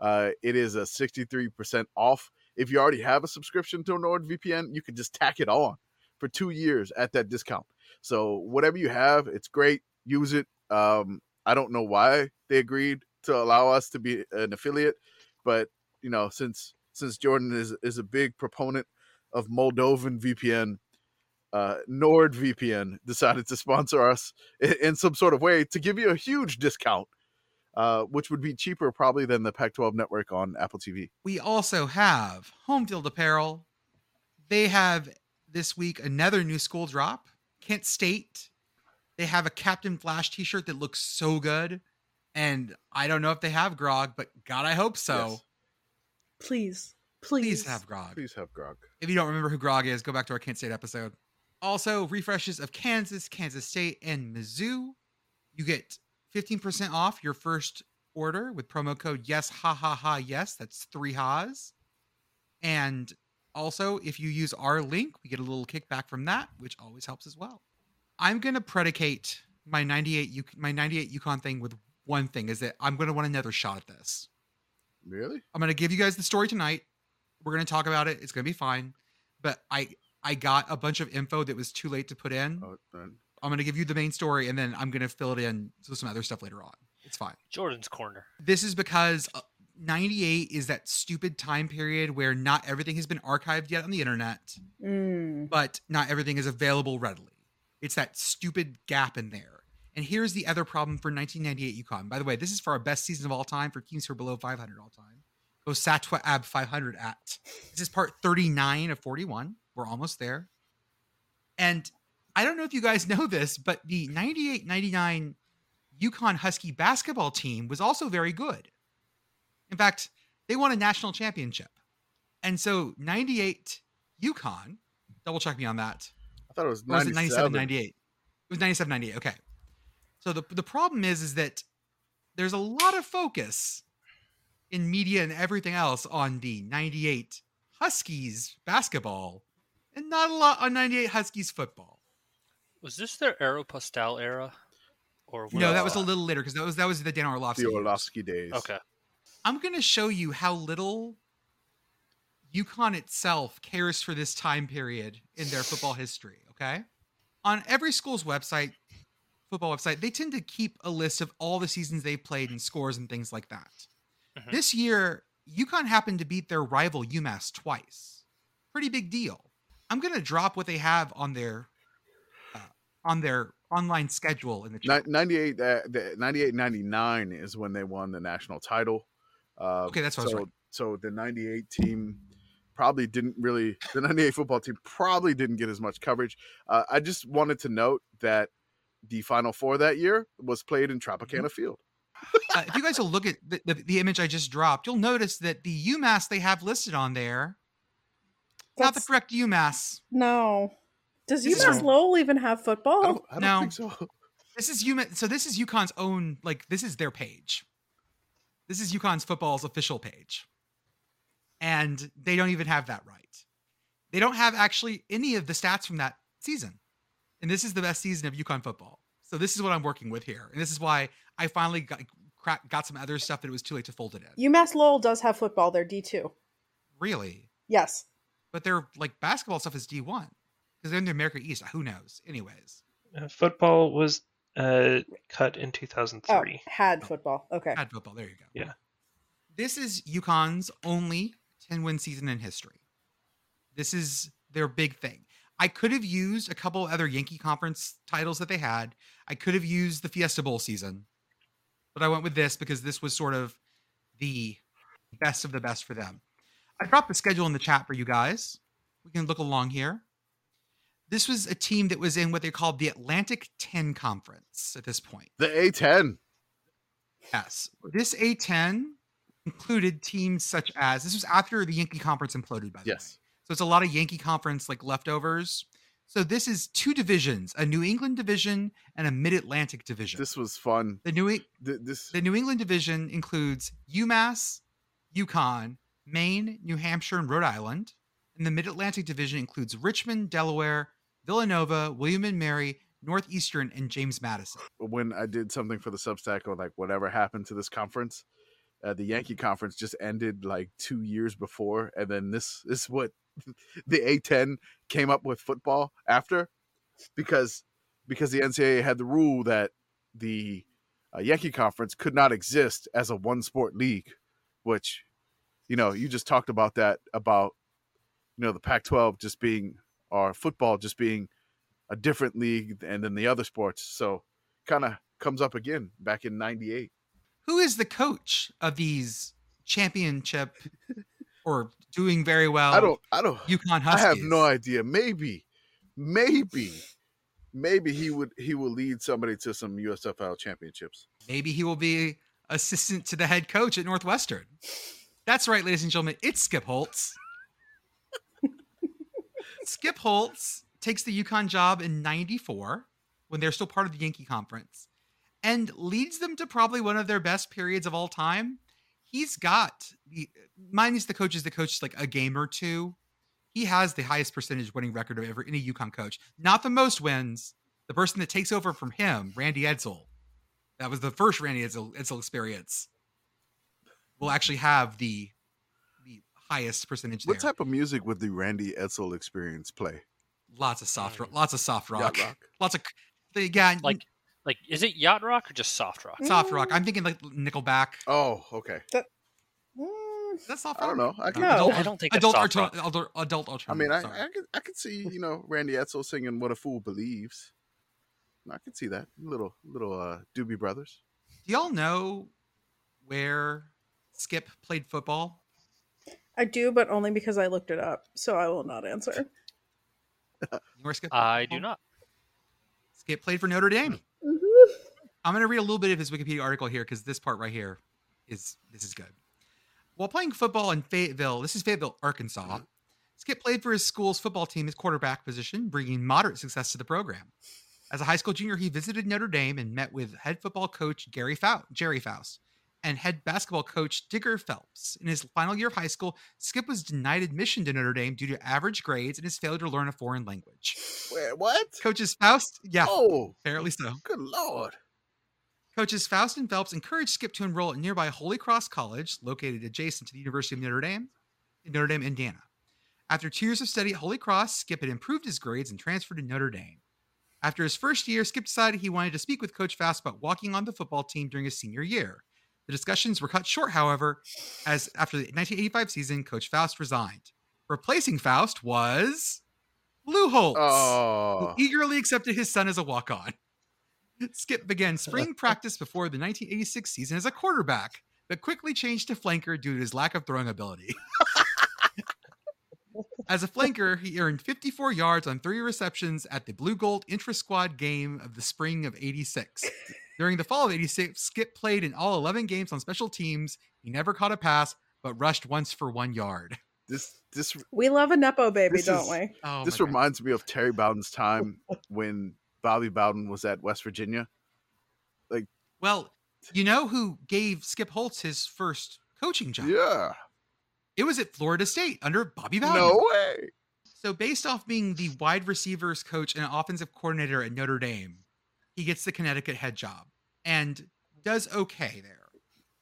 Uh, it is a 63% off. If you already have a subscription to NordVPN, you can just tack it on for two years at that discount. So whatever you have, it's great. Use it. Um, I don't know why they agreed to allow us to be an affiliate, but you know, since since Jordan is is a big proponent of Moldovan VPN, uh, NordVPN decided to sponsor us in, in some sort of way to give you a huge discount, uh, which would be cheaper probably than the Pac-12 network on Apple TV. We also have Home Field Apparel. They have this week another new school drop. Kent State. They have a Captain Flash t-shirt that looks so good. And I don't know if they have grog, but God, I hope so. Yes. Please, please, Please have grog. Please have Grog. If you don't remember who Grog is, go back to our Kent State episode. Also, refreshes of Kansas, Kansas State, and Mizzou. You get 15% off your first order with promo code yes ha ha ha yes. That's three ha's. And also, if you use our link, we get a little kickback from that, which always helps as well. I'm gonna predicate my 98 U- my 98 UConn thing with one thing is that I'm gonna want another shot at this. Really? I'm gonna give you guys the story tonight. We're gonna talk about it. It's gonna be fine. But I I got a bunch of info that was too late to put in. Oh, I'm gonna give you the main story and then I'm gonna fill it in with some other stuff later on. It's fine. Jordan's corner. This is because uh, 98 is that stupid time period where not everything has been archived yet on the internet, Mm. but not everything is available readily. It's that stupid gap in there. And here's the other problem for 1998 UConn. By the way, this is for our best season of all time for teams who are below 500 all time. Go Satwa Ab 500 at. This is part 39 of 41. We're almost there. And I don't know if you guys know this, but the 98 99 UConn Husky basketball team was also very good. In fact, they won a national championship. And so 98 UConn, double check me on that. I thought it was Or was it 97 97. 98? It was 97 98. Okay. So the the problem is is that there's a lot of focus in media and everything else on the 98 Huskies basketball and not a lot on 98 Huskies football. Was this their Aeropostale era? Or No, that was a little later because that was that was the Dan Orlovsky. The. Orlovsky days. Okay. I'm going to show you how little UConn itself cares for this time period in their football history. Okay. On every school's website, football website, they tend to keep a list of all the seasons they played and scores and things like that. Mhm. This year, UConn happened to beat their rival UMass twice. Pretty big deal. I'm going to drop what they have on their uh, on their online schedule in the Ni- 98, uh, the 98 99 is when they won the national title. Uh, Okay, that's what I was so, right. so the 98 team probably didn't really, the 98 football team probably didn't get as much coverage. Uh, I just wanted to note that the Final Four that year was played in Tropicana Mm-hmm. Field. uh, if you guys will look at the, the, the image I just dropped, you'll notice that the UMass they have listed on there, not the correct UMass. No. Does This UMass from- Lowell even have I football? don't, I don't No. think so. This is UMass. So this is UConn's own, like this is their page. This is UConn's football's official page, and they don't even have that right. They don't have actually any of the stats from that season, and this is the best season of UConn football. So this is what I'm working with here, and this is why I finally got crack, got some other stuff that it was too late to fold it in. UMass Lowell does have football. They're D2. Really? Yes. but their like basketball stuff is D one because they're in the America East. Who knows? Anyways, Uh, football was uh, cut in Oh, 2003. had football. Okay. had football. There you go. Yeah. This is UConn's only 10 win season in history. This is their big thing. I could have used a couple other Yankee conference titles that they had. I could have used the Fiesta Bowl season, but I went with this because this was sort of the best of the best for them. I dropped the schedule in the chat for you guys. We can look along here. This was a team that was in what they called the Atlantic 10 Conference at this point. The A10. Yes. This A10 included teams such as this was after the Yankee Conference imploded, by the way. Yes. So it's a lot of Yankee Conference like leftovers. So this is two divisions: a New England division and a Mid Atlantic division. This was fun. the New E- Th- This the New England division includes UMass, UConn, Maine, New Hampshire, and Rhode Island. And the Mid Atlantic division includes Richmond, Delaware, Villanova, William and Mary, Northeastern, and James Madison. when I did something for the Substack or like whatever happened to this conference, uh, the Yankee conference just ended like two years before, and then this, is what the A10 came up with football after, because because the NCAA had the rule that the uh, Yankee conference could not exist as a one sport league, which you know you just talked about that about you know the Pac-12 just being or football just being a different league and then the other sports. So kind of comes up again back in 98. who is the coach of these championship or doing very well I don't I don't UConn I Huskies? have no idea. Maybe maybe maybe he would he will lead somebody to some USFL championships. Maybe he will be assistant to the head coach at Northwestern. That's right, ladies and gentlemen. It's Skip Holtz. Skip Holtz takes the UConn job in 94 when they're still part of the Yankee Conference and leads them to probably one of their best periods of all time. He's got the minus the coaches that coached like a game or two. He has the highest percentage winning record of ever any UConn coach. Not the most wins. The person that takes over from him, Randy Edsall, that was the first Randy Edsall, Edsall experience. Will actually have the the highest percentage What there. type of music would the Randy Edsall experience play? lots of soft rock, lots of soft rock, Yacht rock. lots of the yeah, Like, like, is it yacht rock or just soft rock? soft rock. I'm thinking like Nickelback. Oh, okay. Mm, That's soft I don't know. I can, No. adult, I don't think that's adult, soft alter- adult, adult I mean, I. I could I could see you know Randy Edsall singing "What a Fool Believes." I could see that little little uh, Doobie Brothers. Do y'all know where Skip played football? I do, but only because I looked it up, so I will not answer. You know Skip I do not. Skip played for Notre Dame. Mhm. I'm going to read a little bit of his Wikipedia article here because this part right here is this is good. While playing football in Fayetteville, this is Fayetteville, Arkansas. Skip played for his school's football team as quarterback position, bringing moderate success to the program. As a high school junior, he visited Notre Dame and met with head football coach Gary Faust, Gerry Faust and head basketball coach Digger Phelps. In his final year of high school, Skip was denied admission to Notre Dame due to average grades and his failure to learn a foreign language. Wait, what? Coaches Faust, yeah, Oh, apparently so. good lord! Coaches Faust and Phelps encouraged Skip to enroll at nearby Holy Cross College, located adjacent to the University of Notre Dame, in Notre Dame, Indiana. After two years of study at Holy Cross, Skip had improved his grades and transferred to Notre Dame. After his first year, Skip decided he wanted to speak with Coach Faust about walking on the football team during his senior year. The discussions were cut short, however, as after the 1985 season, Coach Faust resigned. Replacing Faust was Lou Holtz Oh, who eagerly accepted his son as a walk on. Skip began spring practice before the 1986 season as a quarterback, but quickly changed to flanker due to his lack of throwing ability. as a flanker, he earned 54 yards on three receptions at the Blue Gold intra squad game of the spring of 86. During the fall of 86, Skip played in all 11 games on special teams. He never caught a pass, but rushed once for one yard. this this We love a nepo baby, don't is- we? Oh, this my God. reminds me of Terry Bowden's time when Bobby Bowden was at West Virginia. Like, Well, you know who gave Skip Holtz his first coaching job? Yeah, It was at Florida State under Bobby Bowden. no way. So, based off being the wide receivers coach and offensive coordinator at Notre Dame, he gets the Connecticut head job and does okay there.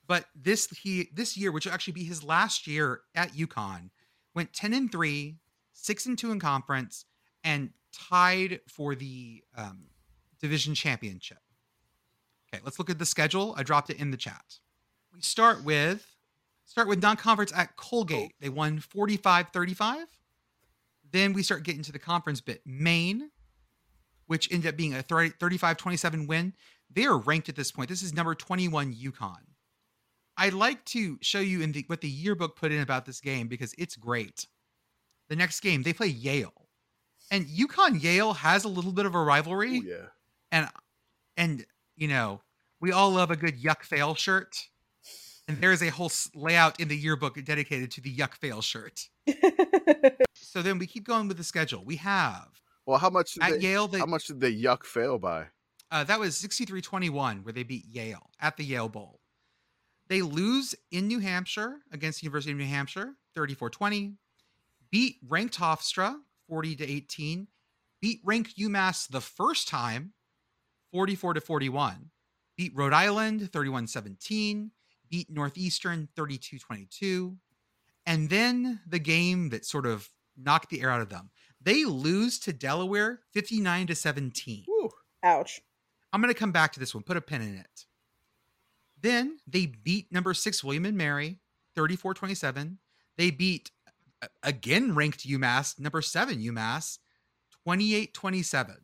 But this he this year, which will actually be his last year at UConn, went 10 and 3, six and two in conference, and tied for the um, division championship. Okay, let's look at the schedule. I dropped it in the chat. We start with start with non-conference at Colgate. They won 45-35. Then we start getting to the conference bit. Maine, which ended up being a 35-27 win. They are ranked at this point. This is number 21 UConn. I'd like to show you in the what the yearbook put in about this game because it's great. The next game, they play Yale. And UConn Yale has a little bit of a rivalry. Ooh, yeah. And and you know, we all love a good yuck fail shirt. And there is a whole layout in the yearbook dedicated to the yuck fail shirt. So then we keep going with the schedule. We have Well, how much did at they, Yale, they, how much did they yuck fail by? uh, that was 63-21 where they beat Yale at the Yale Bowl. They lose in New Hampshire against the University of New Hampshire, 34-20. Beat ranked Hofstra, 40 to 18. Beat ranked UMass the first time, 44 to 41. Beat Rhode Island, 31-17. Beat Northeastern, 32-22. And then the game that sort of knocked the air out of them. They lose to Delaware, 59 to 17. Woo. Ouch. I'm going to come back to this one, put a pin in it. Then they beat number six, William and Mary, 34 27. They beat uh, again ranked UMass, number seven, UMass, 28 27.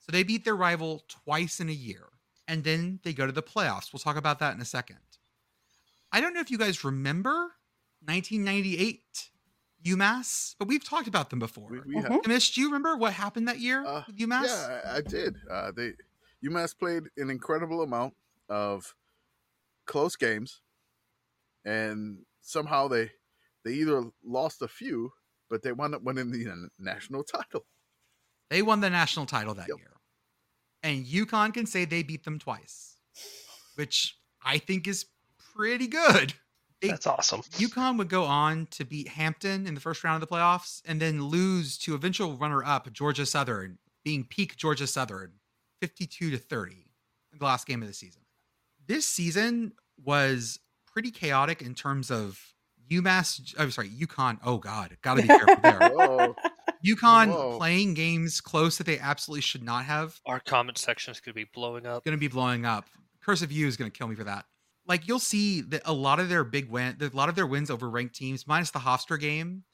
So they beat their rival twice in a year. And then they go to the playoffs. We'll talk about that in a second. I don't know if you guys remember 1998 UMass, but we've talked about them before. We, we have, Mhm. Amish, do you remember what happened that year Uh, with UMass? Yeah, I, I did. Uh, they UMass played an incredible amount of close games, and somehow they they either lost a few, but they wound up winning the uh, national title. They won the national title that Yep. year. And UConn can say they beat them twice, which I think is pretty good. They- That's awesome. UConn would go on to beat Hampton in the first round of the playoffs and then lose to eventual runner up Georgia Southern, being peak Georgia Southern, 52 to 30 in the last game of the season. This season was pretty chaotic in terms of UMass, I'm sorry, UConn. Oh, God, gotta be careful there. Whoa. UConn Whoa. playing games close that they absolutely should not have. Our comment section is going to be blowing up. Going to be blowing up. Curse of You is going to kill me for that. Like you'll see that a lot of their big win, a lot of their wins over ranked teams, minus the Hofstra game,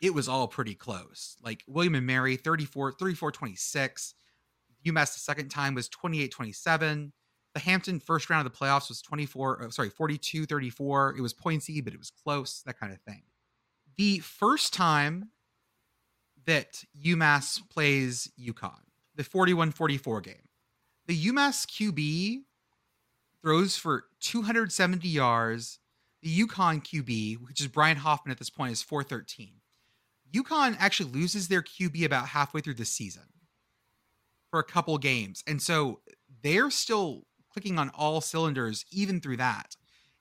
it was all pretty close. Like William and Mary, 34, 34 26. UMass the second time was 28 27. The Hampton first round of the playoffs was 24, uh, sorry, 42 34. It was pointsy, but it was close, that kind of thing. The first time that UMass plays UConn, the 41 44 game, the UMass QB throws for 270 yards. The UConn QB, which is Brian Hoffman at this point, is 413. UConn actually loses their QB about halfway through the season for a couple games. And so they're still clicking on all cylinders even through that.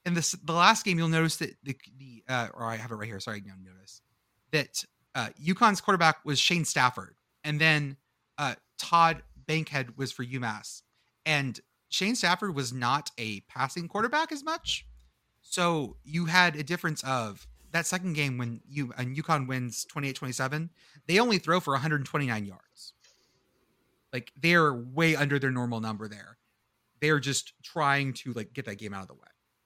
And this the last game, you'll notice that the the uh, or I have it right here. Sorry, you don't notice that uh, UConn's quarterback was Shane Stafford, and then uh, Todd Bankhead was for UMass, and Shane Stafford was not a passing quarterback as much. So you had a difference of that second game when you and UConn wins 28-27, they only throw for 129 yards. Like they're way under their normal number there. They're just trying to like get that game out of the way.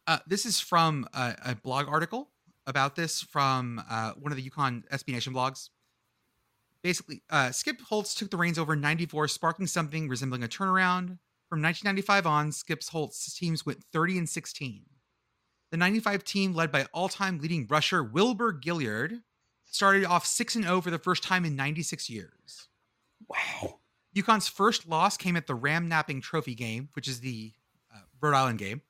Uh, this is from a, a blog article about this from uh, one of the UConn SB Nation blogs. Basically, uh, Skip Holtz took the reins over 94, sparking something resembling a turnaround. From 1995 on, Skip Holtz's teams went 30 and 16. The 95 team, led by all time leading rusher Wilbur Gilliard, started off 6 and 0 for the first time in 96 years. Wow. UConn's first loss came at the Ramnapping Trophy game, which is the uh, Rhode Island game.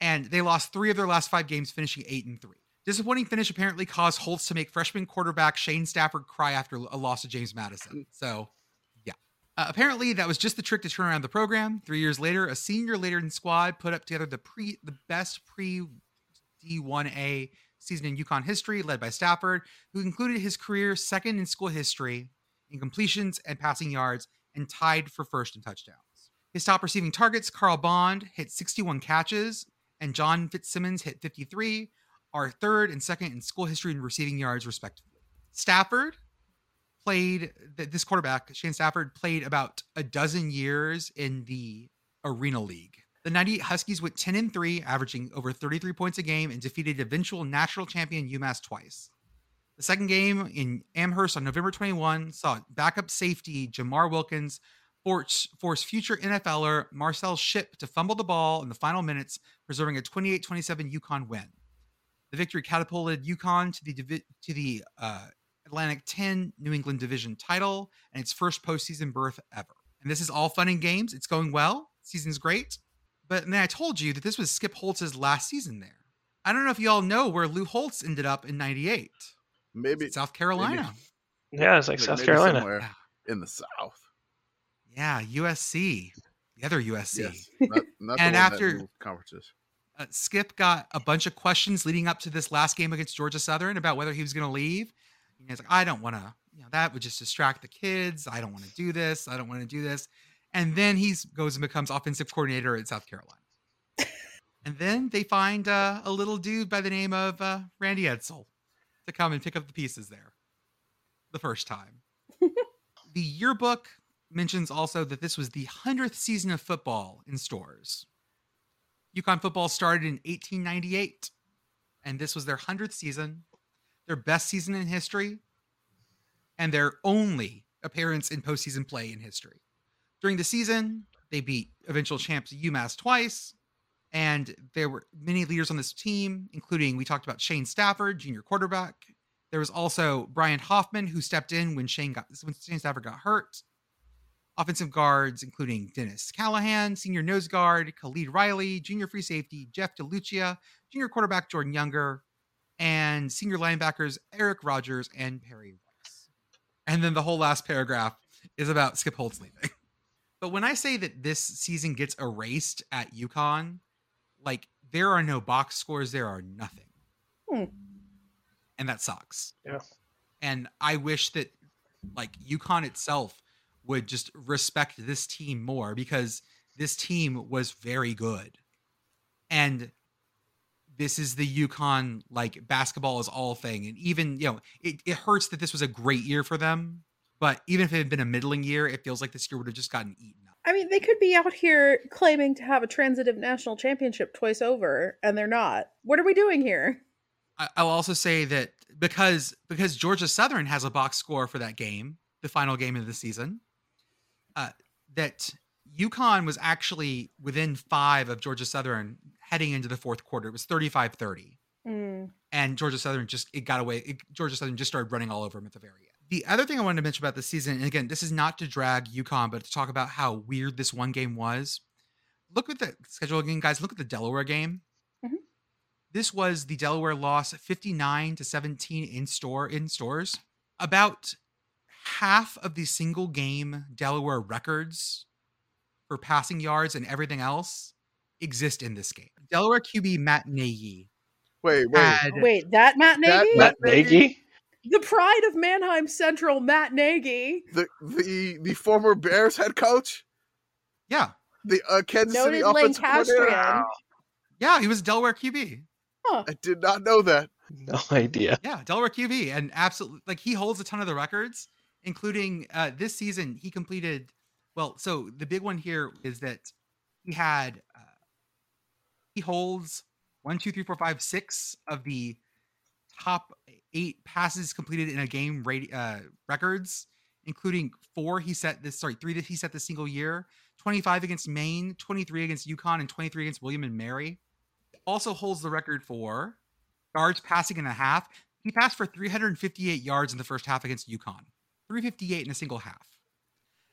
And they lost three of their last five games, finishing eight and three. Disappointing finish apparently caused Holtz to make freshman quarterback Shane Stafford cry after a loss to James Madison. So. Uh, apparently, that was just the trick to turn around the program. Three years later, a senior laden squad put up together the pre the best pre D1A season in UConn history, led by Stafford, who concluded his career second in school history in completions and passing yards and tied for first in touchdowns. His top receiving targets, Carl Bond, hit 61 catches, and John Fitzsimmons hit 53, are third and second in school history in receiving yards, respectively. Stafford played this quarterback, Shane Stafford, played about a dozen years in the Arena League. The 98 Huskies went 10 and 3, averaging over 33 points a game, and defeated eventual national champion UMass twice. The second game in Amherst on November 21 saw backup safety Jamar Wilkins force, force future NFLer Marcel Shipp to fumble the ball in the final minutes, preserving a 28 27 UConn win. The victory catapulted UConn to the to the uh, Atlantic 10 New England Division title and its first postseason berth ever. And this is all fun and games. It's going well. Season's great. But then I told you that this was Skip Holtz's last season there. I don't know if you all know where Lou Holtz ended up in 98. Maybe South Carolina. Yeah, it's like maybe South Carolina. somewhere Yeah. in the south. Yeah, USC. The other USC. Yes, not, not And one after- conferences. uh, Skip got a bunch of questions leading up to this last game against Georgia Southern about whether he was going to leave. And he's like, I don't want to, you know, that would just distract the kids. I don't want to do this. I don't want to do this. And then he goes and becomes offensive coordinator at South Carolina. and then they find uh, a little dude by the name of uh, Randy Edsall to come and pick up the pieces there the first time. the yearbook mentions also that this was the 100th season of football in Storrs. UConn football started in 1898, and this was their 100th season, their best season in history, and their only appearance in postseason play in history. During the season, they beat eventual champs UMass twice, and there were many leaders on this team, including we talked about Shane Stafford, junior quarterback. There was also Brian Hoffman, who stepped in when Shane got when Shane Stafford got hurt. Offensive guards, including Dennis Callahan, senior nose guard, Khalid Riley, junior free safety, Jeff DeLucia, junior quarterback Jordan Younger, and senior linebackers Eric Rogers and Perry Rice. And then the whole last paragraph is about Skip Holtz leaving. But when I say that this season gets erased at UConn, like there are no box scores, there are nothing. Hmm. And that sucks. Yeah. And I wish that like UConn itself would just respect this team more because this team was very good. And this is the UConn like basketball is all thing. And even, you know, it, it hurts that this was a great year for them. But even if it had been a middling year, it feels like this year would have just gotten eaten up. I mean, they could be out here claiming to have a transitive national championship twice over, and they're not. What are we doing here? I, I'll also say that because because Georgia Southern has a box score for that game, the final game of the season, uh, that UConn was actually within five of Georgia Southern heading into the fourth quarter. It was 35 30. Mm. And Georgia Southern just it got away. It, Georgia Southern just started running all over them at the very end. The other thing I wanted to mention about the season, and again, this is not to drag UConn, but to talk about how weird this one game was. Look at the schedule again, guys. Look at the Delaware game. Mhm. This was the Delaware loss 59 to 17 in store in Storrs. About half of the single game Delaware records for passing yards and everything else exist in this game. Delaware QB Matt Nagy Wait, wait. had Wait, that Matt That- Nagy? Matt Nagy? Nagy? the pride of Manheim Central, Matt Nagy. the the the former Bears head coach, yeah, the uh, Kansas City Noted offensive coordinator. Yeah, he was Delaware QB. Huh. I did not know that. No idea. Yeah, Delaware QB, and absolutely like he holds a ton of the records, including uh, this season. He completed well. So the big one here is that he had uh, holds one, two, three, four, five, six of the top eight passes completed in a game rate, uh, records, including four he set this sorry three that he set this single year. 25 against Maine, 23 against UConn, and 23 against William and Mary. Also holds the record for yards passing in a half. He passed for 358 yards in the first half against UConn. 358 in a single half.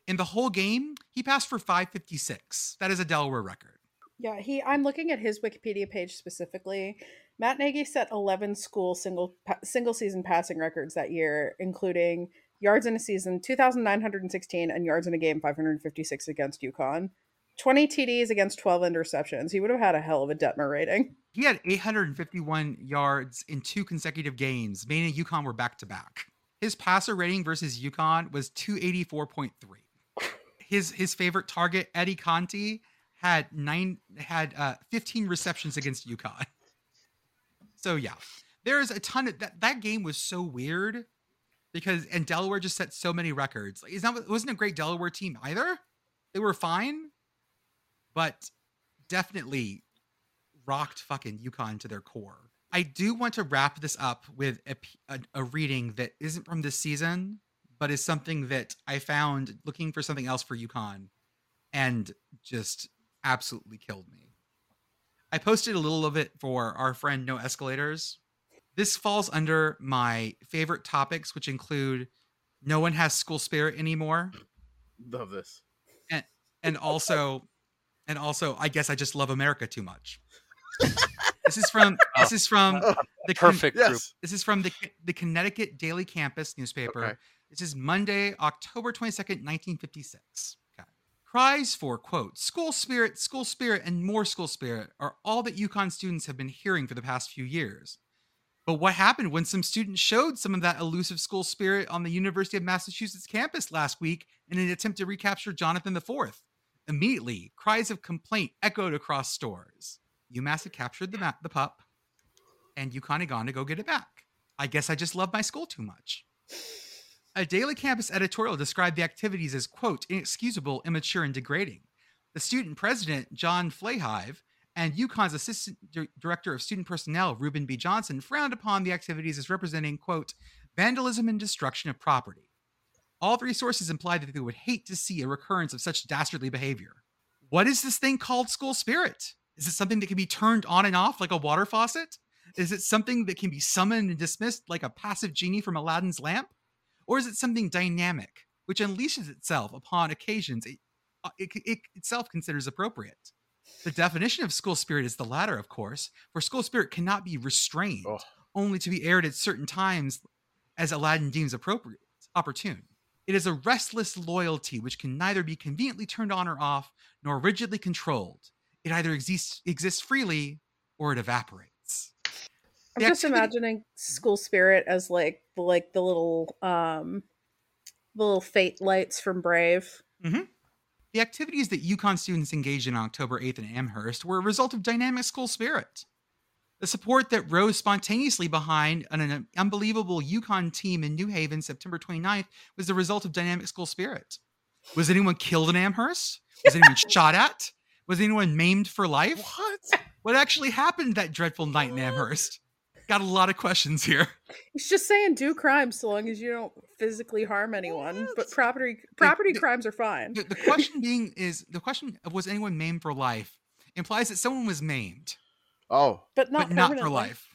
In the whole game, he passed for 556. That is a Delaware record. Yeah, he. I'm looking at his Wikipedia page specifically. Matt Nagy set 11 school single single season passing records that year, including yards in a season 2,916 and yards in a game 556 against UConn. 20 TDs against 12 interceptions. He would have had a hell of a Detmer rating. He had 851 yards in two consecutive games. Maine and UConn were back to back. His passer rating versus UConn was 284.3. His his favorite target, Eddie Conti, had nine had uh, 15 receptions against UConn. So yeah, there is a ton of that. That game was so weird because and Delaware just set so many records. Like, it's not it wasn't a great Delaware team either. They were fine, but definitely rocked fucking UConn to their core. I do want to wrap this up with a reading that isn't from this season, but is something that I found looking for something else for UConn and just absolutely killed me. I posted a little of it for our friend No Escalators. This falls under my favorite topics, which include no one has school spirit anymore, Love this. and also, and also, I guess I just love America too much. this is from this is from Oh, the Con- Perfect group. yes. This is from the the Connecticut Daily Campus newspaper. Okay. This is Monday, October 22nd, 1956. Okay. Cries for, quote, school spirit, school spirit, and more school spirit are all that UConn students have been hearing for the past few years. But what happened when some students showed some of that elusive school spirit on the University of Massachusetts campus last week in an attempt to recapture Jonathan IV? Immediately, cries of complaint echoed across Storrs. UMass had captured the, ma- the pup, and UConn had gone to go get it back. I guess I just love my school too much. A daily campus editorial described the activities as, quote, inexcusable, immature, and degrading. The student president, John Flahive, and UConn's assistant Dir- director of student personnel, Reuben B. Johnson, frowned upon the activities as representing, quote, vandalism and destruction of property. All three sources implied that they would hate to see a recurrence of such dastardly behavior. What is this thing called school spirit? Is it something that can be turned on and off like a water faucet? Is it something that can be summoned and dismissed like a passive genie from Aladdin's lamp? Or is it something dynamic, which unleashes itself upon occasions it, uh, it, it itself considers appropriate? The definition of school spirit is the latter, of course, for school spirit cannot be restrained, Oh. only to be aired at certain times as Aladdin deems appropriate, opportune. It is a restless loyalty which can neither be conveniently turned on or off, nor rigidly controlled. It either exists exists freely or it evaporates. I'm just imagining school spirit as like the like the little um the little fate lights from Brave. The activities that UConn students engaged in on October 8th in Amherst were a result of dynamic school spirit. The support that rose spontaneously behind an, an unbelievable UConn team in New Haven September 29th was the result of dynamic school spirit. Was anyone killed in Amherst? Was anyone shot at? Was anyone maimed for life? What? What actually happened that dreadful night in Amherst? Got a lot of questions here. He's just saying do crimes so long as you don't physically harm anyone. But property property the- crimes are fine. The, the question being is the question of was anyone maimed for life implies that someone was maimed, Oh, But not but not for life.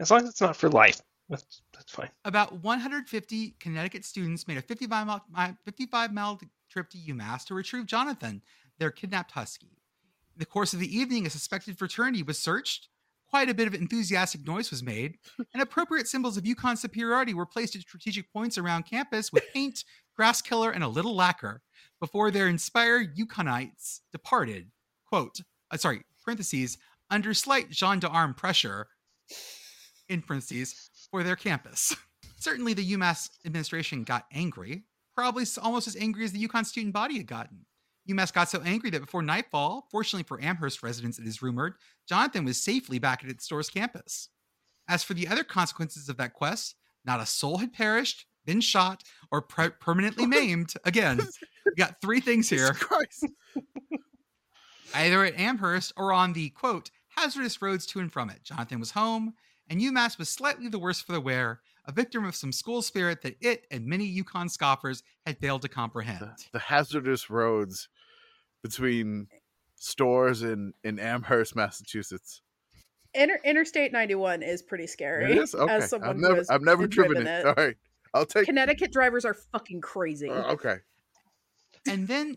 As long as it's not for life, that's that's fine. About 150 Connecticut students made a 55 mile, 55 mile trip to UMass to retrieve Jonathan, their kidnapped husky. In the course of the evening, a suspected fraternity was searched. Quite a bit of enthusiastic noise was made, and appropriate symbols of UConn superiority were placed at strategic points around campus with paint, grass killer, and a little lacquer before their inspired UConnites departed. Quote, uh, sorry, parentheses, under slight Jean pressure, in parentheses, for their campus. Certainly, the UMass administration got angry, probably almost as angry as the UConn student body had gotten. UMass got so angry that before nightfall, fortunately for Amherst residents, it is rumored, Jonathan was safely back at its Storrs campus. As for the other consequences of that quest, not a soul had perished, been shot, or per- permanently maimed. Again, we got three things here either at Amherst or on the quote hazardous roads to and from it. Jonathan was home, and UMass was slightly the worse for the wear, a victim of some school spirit that it and many UConn scoffers had failed to comprehend. The, the hazardous roads between Storrs in in Amherst, Massachusetts. Inter- Interstate 91 is pretty scary. It is okay. As someone I've who never has I've never driven, it. All right, I'll take. Connecticut drivers are fucking crazy. uh, okay. And then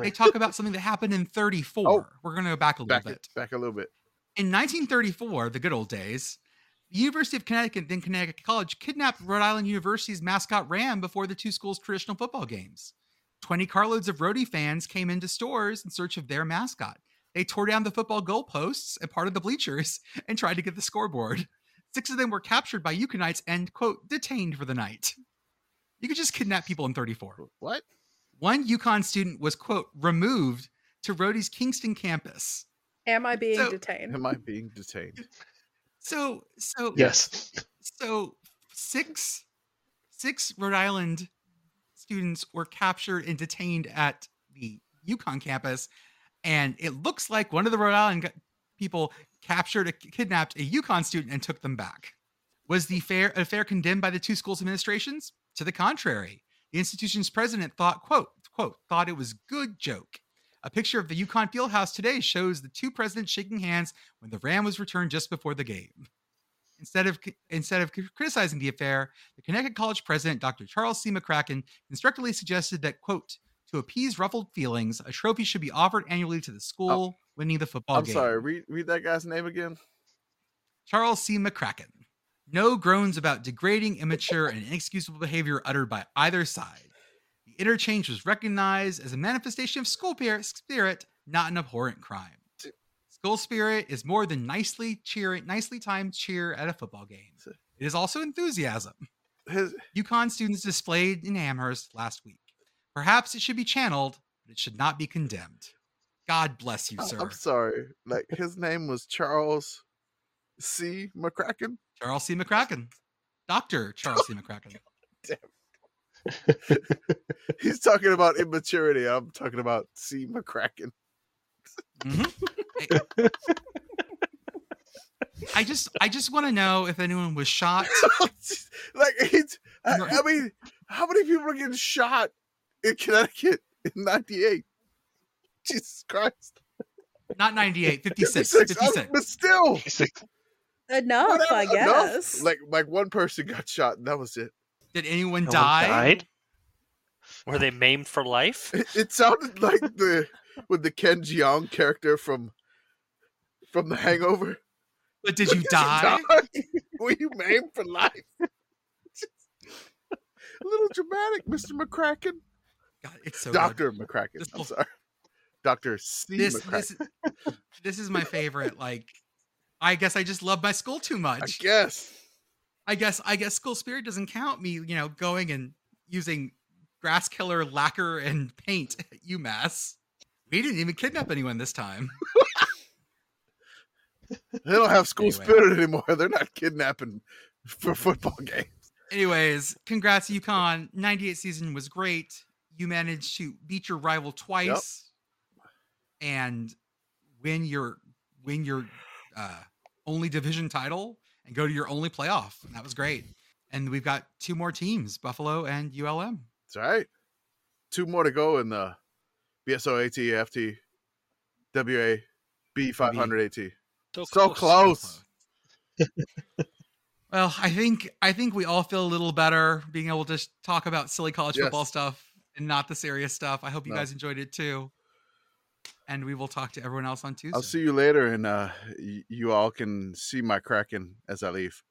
they talk about something that happened in 34. Oh. We're going to go back a little Back bit. it, back a little bit. In 1934, the good old days, the University of Connecticut, then Connecticut College, kidnapped Rhode Island University's mascot Ram before the two schools' traditional football games. 20 carloads of Rhody fans came into Storrs in search of their mascot. They tore down the football goalposts and part of the bleachers and tried to get the scoreboard. Six of them were captured by UConnites and, quote, detained for the night. You could just kidnap people in 34. What? One UConn student was, quote, removed to Rhody's Kingston campus. Am I being So- detained? Am I being detained? So, so, yes. so six six Rhode Island students were captured and detained at the UConn campus, and it looks like one of the Rhode Island people captured, a, kidnapped a UConn student and took them back. Was the fair affair condemned by the two schools' administrations? To the contrary, the institution's president thought, quote, quote, thought it was good joke. A picture of the UConn Fieldhouse today shows the two presidents shaking hands when the Ram was returned just before the game. Instead of instead of criticizing the affair, the Connecticut College president, Dr. Charles C. McCracken, constructively suggested that, quote, to appease ruffled feelings, a trophy should be offered annually to the oh, school winning the football I'm game. sorry. Read read that guy's name again. Charles C. McCracken. No groans about degrading, immature, and inexcusable behavior uttered by either side. The interchange was recognized as a manifestation of school spirit, not an abhorrent crime. School spirit is more than nicely cheering, nicely timed cheer at a football game. It is also enthusiasm. His UConn students displayed in Amherst last week. Perhaps it should be channeled, but it should not be condemned. God bless you, sir. I'm sorry. Like his name was Charles C. McCracken. Charles C. McCracken. Dr. Charles C. McCracken. He's talking about immaturity. I'm talking about C. McCracken. Mhm. I just I just want to know if anyone was shot. like it's, I, I mean, how many people are getting shot in Connecticut in '98? Jesus Christ! Not 98, 56. 56, 56. but still, He's like, Enough, whatever, I enough. guess. Like, like one person got shot, and that was it. Did anyone no die? died? Were they maimed for life? It, it sounded like the with the Ken Jeong character from from The Hangover. But did you die? Were you maimed for life? A little dramatic, Mr. McCracken. God, it's so good. Doctor McCracken. This I'm sorry. Doctor C. This this this is my favorite. Like, I guess I just love my school too much. I guess. I guess I guess school spirit doesn't count me. You know, going and using grass killer lacquer and paint at UMass. We didn't even kidnap anyone this time. They don't have school Anyway. spirit anymore. They're not kidnapping for football games. Anyways, congrats, UConn. 98 season was great. You managed to beat your rival twice and win your win your uh, only division title and go to your only playoff. And that was great. And we've got two more teams, Buffalo and ULM. That's all right. Two more to go in the BSO AT FT WA B500 AT. So So close. Well, I think I think we all feel a little better being able to talk about silly college Yes. football stuff and not the serious stuff. I hope you No. guys enjoyed it too. And we will talk to everyone else on Tuesday. I'll see you later, and uh, y- you all can see my cracking as I leave.